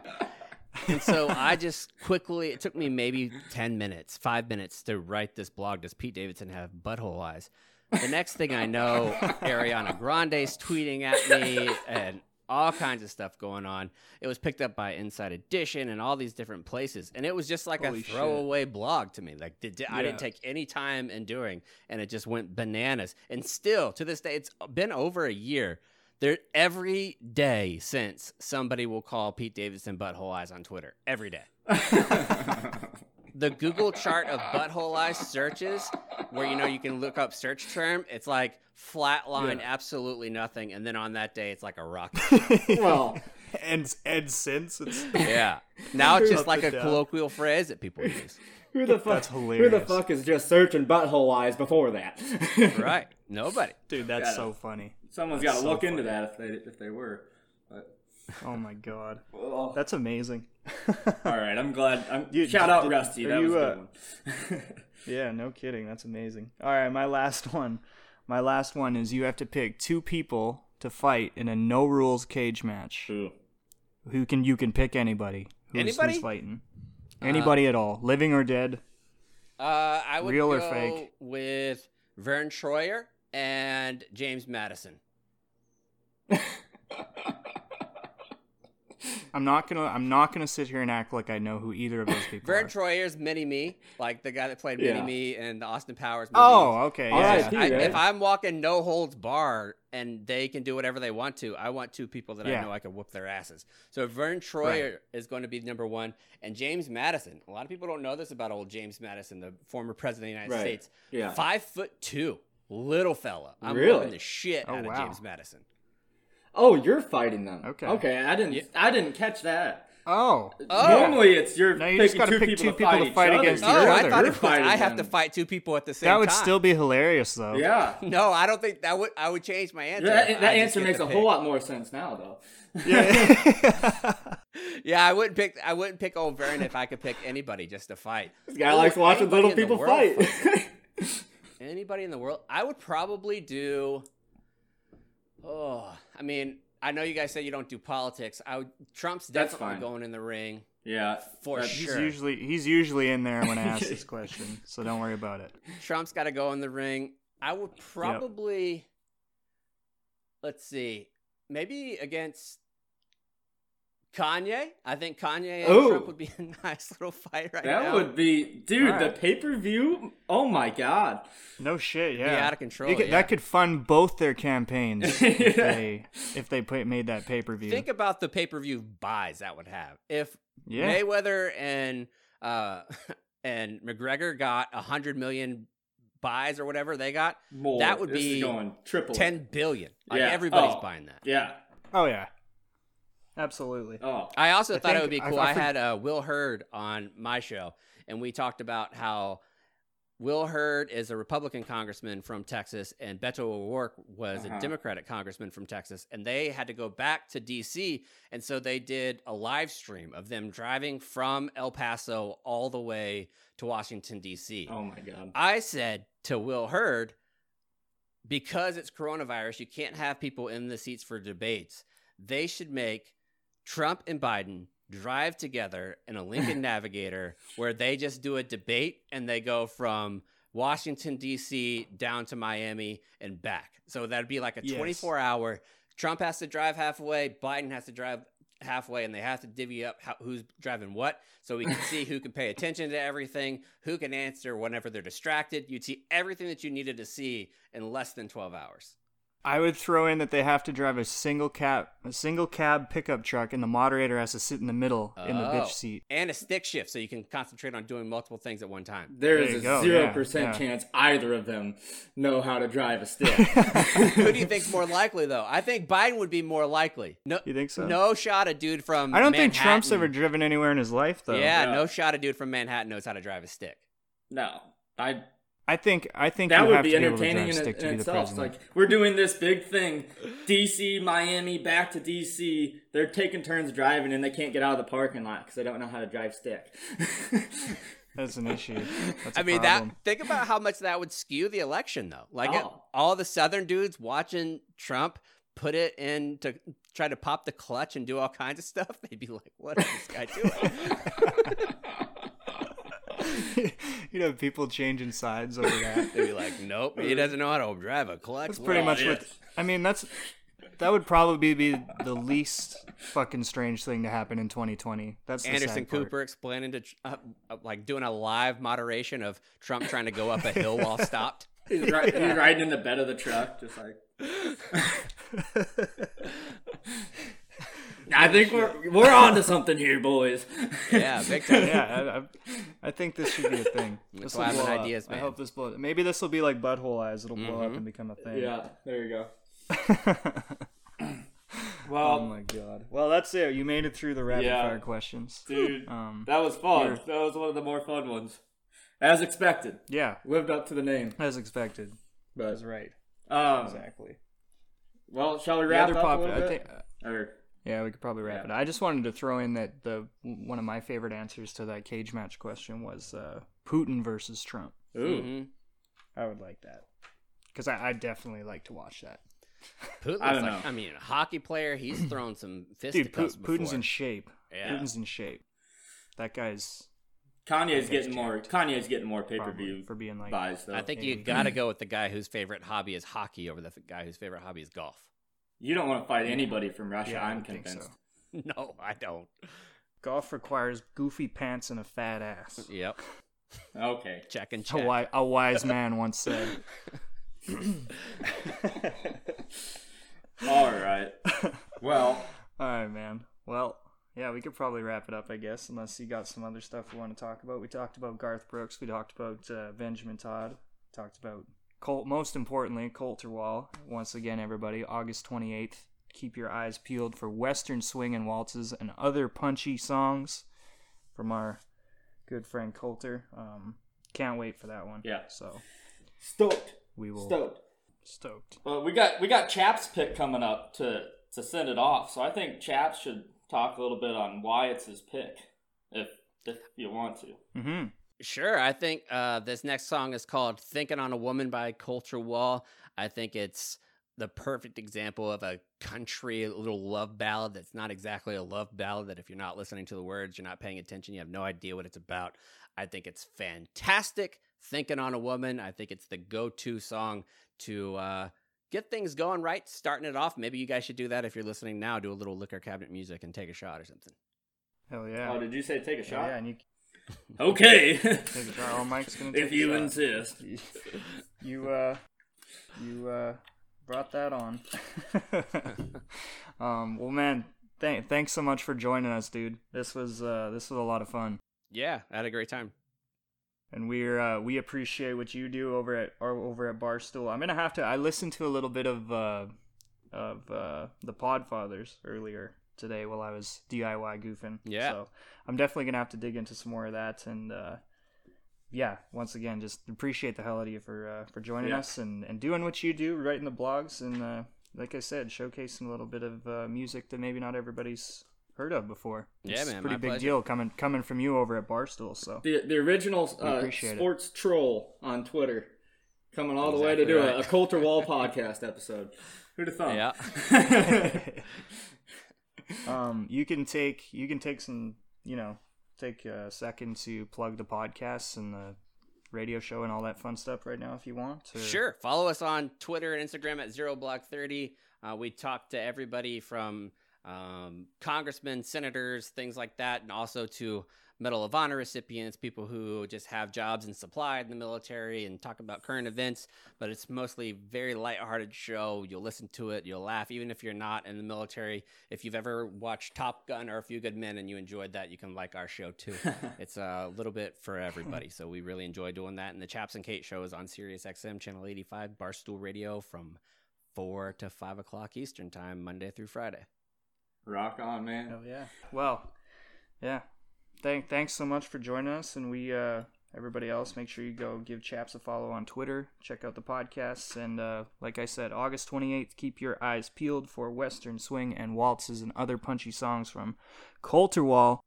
Speaker 5: and so I just quickly, it took me maybe 10 minutes, five minutes to write this blog. Does Pete Davidson have butthole eyes? The next thing I know, Ariana Grande's tweeting at me and all kinds of stuff going on. It was picked up by Inside Edition and all these different places. And it was just like
Speaker 1: Holy
Speaker 5: a
Speaker 1: shit.
Speaker 5: throwaway blog to me. Like, did, did- I didn't take any time in doing, and it just went bananas. And still, to this day, it's been over a year. There, every day since somebody will call Pete Davidson butthole eyes on Twitter. Every day the Google chart of butthole eyes searches, where you know you can look up search term, it's like flatline,
Speaker 6: Yeah.
Speaker 5: absolutely nothing, and then on that day it's like a rocket.
Speaker 6: well,
Speaker 1: and and since it's
Speaker 5: yeah. Now it's just like a
Speaker 1: down.
Speaker 5: colloquial phrase that people use.
Speaker 6: who the fuck?
Speaker 1: That's hilarious.
Speaker 6: Who the fuck is just searching butthole eyes before that?
Speaker 5: Right? Nobody.
Speaker 1: dude, that's
Speaker 6: Gotta-
Speaker 1: so funny.
Speaker 6: Someone's
Speaker 1: That's
Speaker 6: got to
Speaker 1: so
Speaker 6: look into that if they if they were. But,
Speaker 1: Oh my god,
Speaker 6: well,
Speaker 1: that's amazing.
Speaker 6: all right, I'm glad. I'm,
Speaker 1: You-
Speaker 6: shout out
Speaker 1: did-
Speaker 6: Rusty. That
Speaker 1: you,
Speaker 6: was a
Speaker 1: uh,
Speaker 6: good one.
Speaker 1: Yeah, no kidding. That's amazing. All right, my last one. My last one is you have to pick two people to fight in a no rules cage match.
Speaker 6: Ooh.
Speaker 1: Who can you can pick anybody? Who's,
Speaker 5: Anybody?
Speaker 1: Who's fighting? Anybody at all, living or dead?
Speaker 5: Uh, I would
Speaker 1: Real or fake?
Speaker 5: with Vern Troyer and James Madison.
Speaker 1: I'm not gonna. I'm not gonna sit here and act like I know who either of those people are.
Speaker 5: Vern
Speaker 1: are.
Speaker 5: Troyer's Mini Me, like the guy that played
Speaker 6: Yeah.
Speaker 5: Mini Me in the Austin Powers movies.
Speaker 1: oh, okay.
Speaker 6: All
Speaker 1: Yeah.
Speaker 5: I,
Speaker 6: right?
Speaker 5: if I'm walking no holds bar and they can do whatever they want to, I want two people that
Speaker 1: Yeah.
Speaker 5: I know I can whoop their asses. So Vern Troyer is going to be number one, and James Madison. A lot of people don't know this about old James Madison, the former president of the United
Speaker 6: Right.
Speaker 5: States.
Speaker 6: Yeah.
Speaker 5: five foot two, little fella. I'm
Speaker 6: Really?
Speaker 5: whooping the shit
Speaker 1: Oh,
Speaker 5: out of. James Madison.
Speaker 6: Oh, you're fighting them.
Speaker 1: Okay.
Speaker 6: Okay, I didn't.
Speaker 5: Yeah.
Speaker 6: I didn't catch that.
Speaker 1: Oh.
Speaker 5: Oh.
Speaker 6: Normally, it's you're
Speaker 1: No, you
Speaker 6: picking
Speaker 1: just gotta
Speaker 6: two
Speaker 1: pick
Speaker 6: people
Speaker 1: two
Speaker 6: to
Speaker 1: people
Speaker 6: fight
Speaker 1: to
Speaker 6: each
Speaker 1: fight
Speaker 6: other.
Speaker 1: against
Speaker 5: Oh,
Speaker 1: each
Speaker 5: I
Speaker 1: other.
Speaker 5: thought
Speaker 6: You're
Speaker 5: it was, I have to fight two people at the same time.
Speaker 1: That would
Speaker 5: time.
Speaker 1: still be hilarious, though.
Speaker 6: Yeah.
Speaker 5: No, I don't think that would. I would change my answer.
Speaker 6: That, that answer makes a
Speaker 5: pick.
Speaker 6: whole lot more sense now, though.
Speaker 1: Yeah.
Speaker 5: Yeah, I wouldn't pick. I wouldn't pick old Vern if I could pick anybody just to fight.
Speaker 6: This guy likes watching little people
Speaker 5: world
Speaker 6: fight.
Speaker 5: Anybody in the world? I would probably do. Oh, I mean, I know you guys say you don't do politics. I would. Trump's
Speaker 6: That's
Speaker 5: definitely
Speaker 6: fine.
Speaker 5: going in the ring
Speaker 6: yeah,
Speaker 5: for
Speaker 6: that's-
Speaker 1: he's
Speaker 5: sure.
Speaker 1: usually he's usually in there when I ask this question, so don't worry about it.
Speaker 5: Trump's got to go in the ring. I would probably. Let's see, maybe against Kanye. I think Kanye and
Speaker 6: Ooh.
Speaker 5: Trump would be a nice little fight right
Speaker 6: That
Speaker 5: now.
Speaker 6: That would be, dude.
Speaker 1: All right.
Speaker 6: The pay per view. Oh my god.
Speaker 1: No shit, yeah.
Speaker 5: be out of control.
Speaker 1: Could-
Speaker 5: yeah.
Speaker 1: That could fund both their campaigns if they if they put, made that pay per view.
Speaker 5: Think about the pay per view buys that would have. If
Speaker 1: Yeah.
Speaker 5: Mayweather and uh and McGregor got a hundred million buys or whatever they got,
Speaker 6: More.
Speaker 5: That would
Speaker 6: This
Speaker 5: be
Speaker 6: going triple.
Speaker 5: ten billion. Like
Speaker 6: Yeah.
Speaker 5: everybody's
Speaker 6: Oh.
Speaker 5: buying that.
Speaker 6: Yeah.
Speaker 1: Oh yeah, absolutely.
Speaker 6: Oh.
Speaker 5: I also
Speaker 1: I
Speaker 5: thought it would be cool.
Speaker 1: I
Speaker 5: I,
Speaker 1: for-
Speaker 5: had uh, Will Hurd on my show, and we talked about how Will Hurd is a Republican congressman from Texas, and Beto O'Rourke was
Speaker 6: Uh-huh.
Speaker 5: a Democratic congressman from Texas, and they had to go back to D.C. and so they did a live stream of them driving from El Paso all the way to Washington D.C.
Speaker 6: Oh my god.
Speaker 5: I said to Will Hurd, because it's coronavirus, you can't have people in the seats for debates. They should make Trump and Biden drive together in a Lincoln Navigator where they just do a debate and they go from Washington D.C. down to Miami and back. So that'd be like a
Speaker 1: Yes.
Speaker 5: 24 hour. Trump has to drive halfway. Biden has to drive halfway, and they have to divvy up how, who's driving what, so we can see who can pay attention to everything, who can answer whenever they're distracted. You'd see everything that you needed to see in less than 12 hours.
Speaker 1: I would throw in that they have to drive a single cab, a single cab pickup truck, and the moderator has to sit in the middle in the
Speaker 5: Oh.
Speaker 1: bitch seat.
Speaker 5: and a stick shift, so you can concentrate on doing multiple things at one time.
Speaker 6: There
Speaker 1: There
Speaker 6: is a zero
Speaker 1: yeah,
Speaker 6: percent
Speaker 1: yeah.
Speaker 6: chance either of them know how to drive a stick.
Speaker 5: Who do you think's more likely, though? I think Biden would be more likely. No,
Speaker 1: You think so?
Speaker 5: No shot a dude from.
Speaker 1: I don't think Trump's ever driven anywhere in his life, though.
Speaker 5: Yeah,
Speaker 6: Yeah.
Speaker 5: no shot a dude from Manhattan knows how to drive a stick.
Speaker 6: no, I
Speaker 1: I think I think
Speaker 6: that
Speaker 1: you
Speaker 6: would
Speaker 1: have
Speaker 6: be
Speaker 1: to be able
Speaker 6: entertaining
Speaker 1: drive
Speaker 6: in,
Speaker 1: stick to
Speaker 6: in
Speaker 1: be the
Speaker 6: itself. Like we're doing this big thing, DC, Miami, back to DC. They're taking turns driving, and they can't get out of the parking lot because they don't know how to drive stick.
Speaker 1: That's an issue. That's
Speaker 5: I
Speaker 1: a
Speaker 5: mean,
Speaker 1: problem.
Speaker 5: that think about how much that would skew the election, though. Like it-
Speaker 6: Oh.
Speaker 5: all the Southern dudes watching Trump put it in to try to pop the clutch and do all kinds of stuff. They'd be like, "What is this guy doing?"
Speaker 1: you know, people changing sides over that.
Speaker 5: They'd be like, "Nope, he doesn't know how to drive a clutch."
Speaker 1: That's pretty much
Speaker 6: yes.
Speaker 1: what. I mean, that's that would probably be the least fucking strange thing to happen in 2020. That's the
Speaker 5: Anderson
Speaker 1: sad part.
Speaker 5: Cooper explaining to uh, uh, like doing a live moderation of Trump trying to go up a hill while stopped.
Speaker 6: he's, ri- he's riding in the bed of the truck, just like. I think we're we're on to something here, boys.
Speaker 5: Yeah, big time.
Speaker 1: yeah, I, I, I think this should be a thing. This will
Speaker 5: Slapping
Speaker 1: blow up.
Speaker 5: ideas,
Speaker 1: I hope this blows. Maybe this will be like butthole eyes. It'll blow up
Speaker 5: Mhm.
Speaker 1: and become a thing.
Speaker 6: Yeah, there you go.
Speaker 1: well, oh
Speaker 6: Well,
Speaker 1: my god. Well, that's it. You made it through the rapid
Speaker 6: Yeah.
Speaker 1: fire questions.
Speaker 6: dude,
Speaker 1: Um,
Speaker 6: that was fun.
Speaker 1: You're-
Speaker 6: That was one of the more fun ones, as expected.
Speaker 1: yeah,
Speaker 6: Lived up to the name.
Speaker 1: as expected.
Speaker 6: But
Speaker 1: That's right.
Speaker 6: um,
Speaker 1: Exactly.
Speaker 6: well, shall we
Speaker 1: The
Speaker 6: wrap
Speaker 1: other
Speaker 6: up
Speaker 1: pop-
Speaker 6: a little
Speaker 1: I
Speaker 6: bit?
Speaker 1: think.
Speaker 6: Or
Speaker 1: Yeah, we could probably wrap
Speaker 6: Yeah.
Speaker 1: it. I just wanted to throw in that the one of my favorite answers to that cage match question was uh, Putin versus Trump.
Speaker 6: ooh,
Speaker 5: Mhm.
Speaker 1: I would like that because I I definitely like to watch that.
Speaker 5: Putin
Speaker 6: I don't
Speaker 5: like,
Speaker 6: know.
Speaker 5: I mean, a hockey player. He's thrown some
Speaker 1: Dude, Pu-
Speaker 5: fisticuffs
Speaker 1: Putin's in shape.
Speaker 5: Yeah.
Speaker 1: Putin's in shape. That guy's
Speaker 6: Kanye's
Speaker 1: Okay,
Speaker 6: getting more. Kanye's getting more pay per view
Speaker 1: for being like.
Speaker 6: buys though.
Speaker 5: I think you got to go with the guy whose favorite hobby is hockey over the f- guy whose favorite hobby is golf.
Speaker 6: You don't want to fight anybody from Russia.
Speaker 1: Yeah, I
Speaker 6: I'm convinced.
Speaker 1: so.
Speaker 5: No, I don't.
Speaker 1: Golf requires goofy pants and a fat ass.
Speaker 5: Yep.
Speaker 6: Okay.
Speaker 5: Check and
Speaker 1: A,
Speaker 5: check.
Speaker 1: wi- a wise man once said.
Speaker 6: All right. Well,
Speaker 1: All right, man. Well, yeah, we could probably wrap it up, I guess, unless you got some other stuff you want to talk about. We talked about Garth Brooks. We talked about uh, Benjamin Todd. Talked about Colt. Most importantly, Colter Wall. Once again, everybody, August twenty eighth. Keep your eyes peeled for Western swing and waltzes and other punchy songs from our good friend Colter. Um, can't wait for that one.
Speaker 6: Yeah.
Speaker 1: So
Speaker 6: stoked.
Speaker 1: we will
Speaker 6: Stoked.
Speaker 1: stoked.
Speaker 6: Well, we got we got Chaps pick coming up to to send it off. So I think Chaps should talk a little bit on why it's his pick, if if you want to.
Speaker 1: Mm-hmm.
Speaker 5: Sure. I think uh, this next song is called Thinking on a Woman by Colter Wall. I think it's the perfect example of a country little love ballad that's not exactly a love ballad, that if you're not listening to the words, you're not paying attention, you have no idea what it's about. I think it's fantastic. Thinking on a Woman. I think it's the go to song to uh, get things going right, starting it off. Maybe you guys should do that if you're listening now. Do a little liquor cabinet music and take a shot or something.
Speaker 1: Hell yeah.
Speaker 6: Oh, did you say take a shot?
Speaker 1: yeah, and you
Speaker 6: Okay.
Speaker 1: take a shot. Oh, Mike's gonna
Speaker 6: if you
Speaker 1: shot.
Speaker 6: insist.
Speaker 1: you uh you uh brought that on um well man th- thanks so much for joining us dude this was uh this was a lot of fun
Speaker 5: Yeah, I had a great time.
Speaker 1: and we're uh we appreciate what you do over at or over at barstool i'm gonna have to i listened to a little bit of uh of uh the podfathers earlier today while i was diy goofing
Speaker 5: Yeah.
Speaker 1: so i'm definitely gonna have to dig into some more of that and uh yeah, once again, just appreciate the hell out of you for uh, for joining
Speaker 6: Yeah.
Speaker 1: us and, and doing what you do, writing the blogs, and uh, like I said, showcasing a little bit of uh, music that maybe not everybody's heard of before.
Speaker 5: Yeah,
Speaker 1: It's a
Speaker 5: man,
Speaker 1: pretty
Speaker 5: my
Speaker 1: big
Speaker 5: pleasure.
Speaker 1: deal coming coming from you over at Barstool. So
Speaker 6: The the original
Speaker 1: We
Speaker 6: uh,
Speaker 1: appreciate it.
Speaker 6: sports troll on Twitter coming all the way to
Speaker 5: Exactly
Speaker 6: do a,
Speaker 5: right.
Speaker 6: a Colter Wall podcast episode. Who'd have thought?
Speaker 5: Yeah.
Speaker 1: um, you can take you can take some you know take a second to plug the podcasts and the radio show and all that fun stuff right now if you want. or-
Speaker 5: Sure. Follow us on Twitter and Instagram at zero blog thirty. Uh, we talk to everybody from um, congressmen, senators, things like that, and also to Medal of Honor recipients, people who just have jobs and supply in the military and talk about current events. But it's mostly very lighthearted show. You'll listen to it, you'll laugh, even if you're not in the military. If you've ever watched Top Gun or A Few Good Men and you enjoyed that, you can like our show too. it's a little bit for everybody. So we really enjoy doing that. And the Chaps and Kate show is on Sirius XM channel 85, Barstool Radio from four to five o'clock Eastern time, Monday through Friday.
Speaker 6: Rock on, man.
Speaker 1: Hell yeah. Well, yeah. Thank thanks so much for joining us, and we uh, everybody else make sure you go give Chaps a follow on Twitter. Check out the podcasts, and uh, like I said, August twenty eighth. Keep your eyes peeled for Western swing and waltzes and other punchy songs from Colter Wall.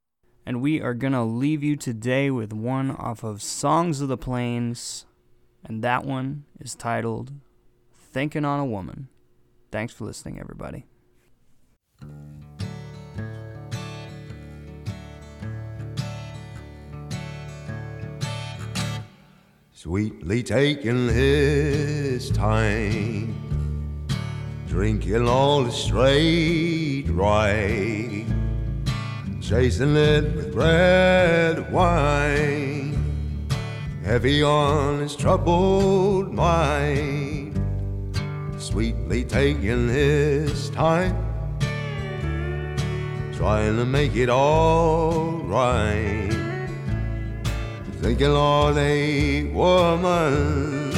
Speaker 1: And we are gonna leave you today with one off of Songs of the Plains, and that one is titled "Thinking on a Woman." Thanks for listening, everybody.
Speaker 4: Sweetly taking his time, drinking all the straight right, chasing it with red wine, heavy on his troubled mind, sweetly taking his time, trying to make it all right thinking on a woman,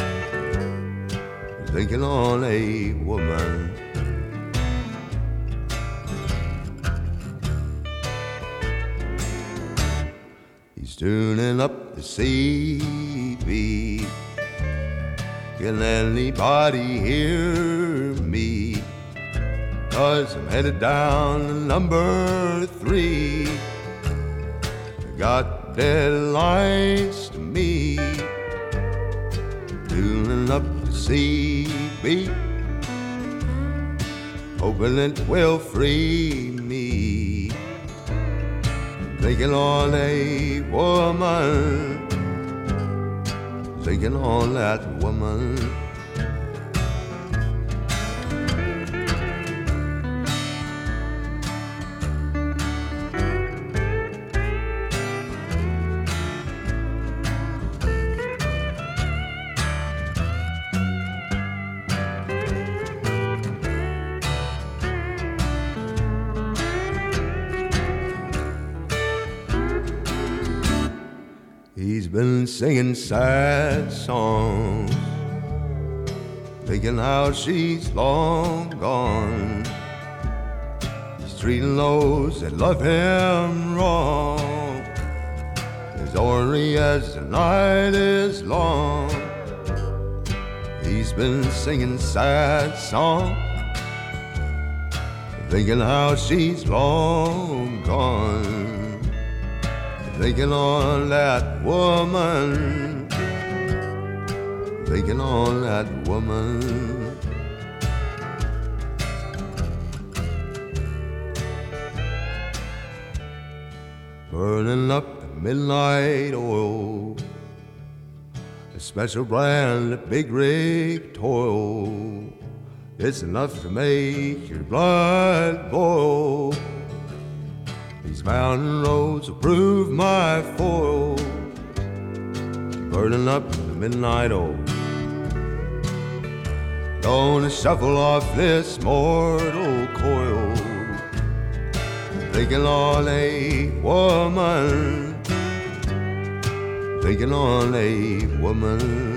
Speaker 4: thinking on a woman. He's tuning up the CB. Can anybody hear me? Cause I'm headed down to number three. Got deadlines to me. Tuning up the CB, hoping it will free me. Thinking on a woman, thinking on that woman. He's been singing sad songs, thinking how she's long gone. He's treating those that love him wrong, as ornery as the night is long. He's been singing sad songs, thinking how she's long gone thinking on that woman, thinking on that woman. Burning up the midnight oil, a special brand of big rig toil. It's enough to make your blood boil. These mountain roads prove my foil. Burning up in the midnight oil. Gonna shuffle off this mortal coil. Thinking on a woman. Thinking on a woman.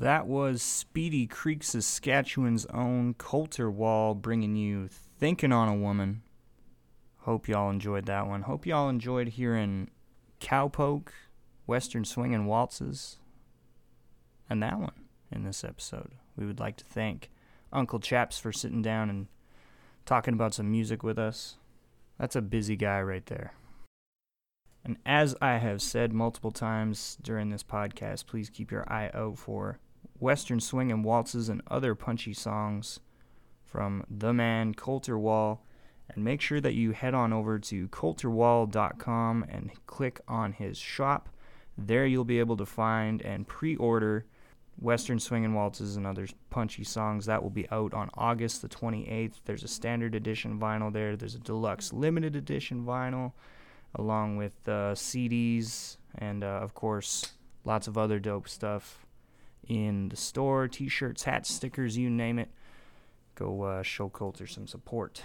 Speaker 1: That was Speedy Creek, Saskatchewan's own Colter Wall bringing you Thinking on a Woman. Hope y'all enjoyed that one. Hope y'all enjoyed hearing Cowpoke, Western Swing and Waltzes, and that one in this episode. We would like to thank Uncle Chaps for sitting down and talking about some music with us. That's a busy guy right there. And as I have said multiple times during this podcast, please keep your eye out for Western swing and waltzes and other punchy songs from the man Colter Wall. And make sure that you head on over to colterwall.com and click on his shop. There you'll be able to find and pre order Western Swing and Waltzes and other punchy songs. That will be out on August the 28th. There's a standard edition vinyl there, there's a deluxe limited edition vinyl, along with uh, CDs, and uh, of course, lots of other dope stuff in the store t shirts, hats, stickers, you name it. Go uh, show Colter some support.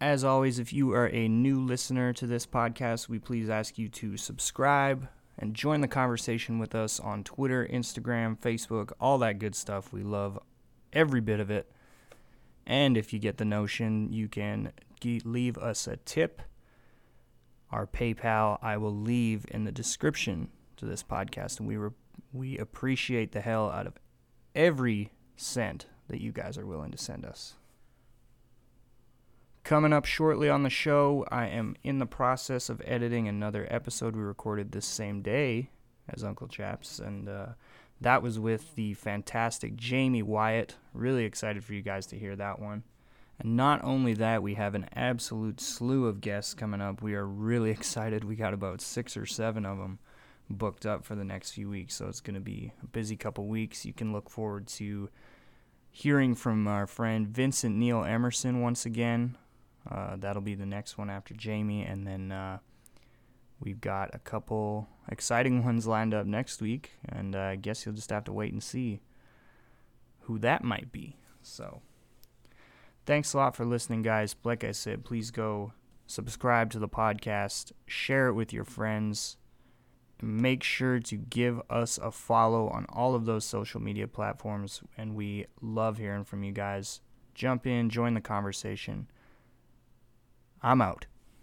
Speaker 1: As always, if you are a new listener to this podcast, we please ask you to subscribe and join the conversation with us on Twitter, Instagram, Facebook, all that good stuff. We love every bit of it. And if you get the notion, you can leave us a tip. Our PayPal I will leave in the description to this podcast, and we re- we appreciate the hell out of every cent that you guys are willing to send us. Coming up shortly on the show, I am in the process of editing another episode we recorded this same day as Uncle Chaps, and uh, that was with the fantastic Jaime Wyatt. Really excited for you guys to hear that one. And not only that, we have an absolute slew of guests coming up. We are really excited. We got about six or seven of them booked up for the next few weeks, so it's going to be a busy couple weeks. You can look forward to hearing from our friend Vincent Neil Emerson once again. Uh, that'll be the next one after Jamie, and then uh, we've got a couple exciting ones lined up next week, and uh, I guess you'll just have to wait and see who that might be. So, thanks a lot for listening, guys. Like I said, please go subscribe to the podcast, share it with your friends. Make sure to give us a follow on all of those social media platforms, and we love hearing from you guys. Jump in, join the conversation. I'm out.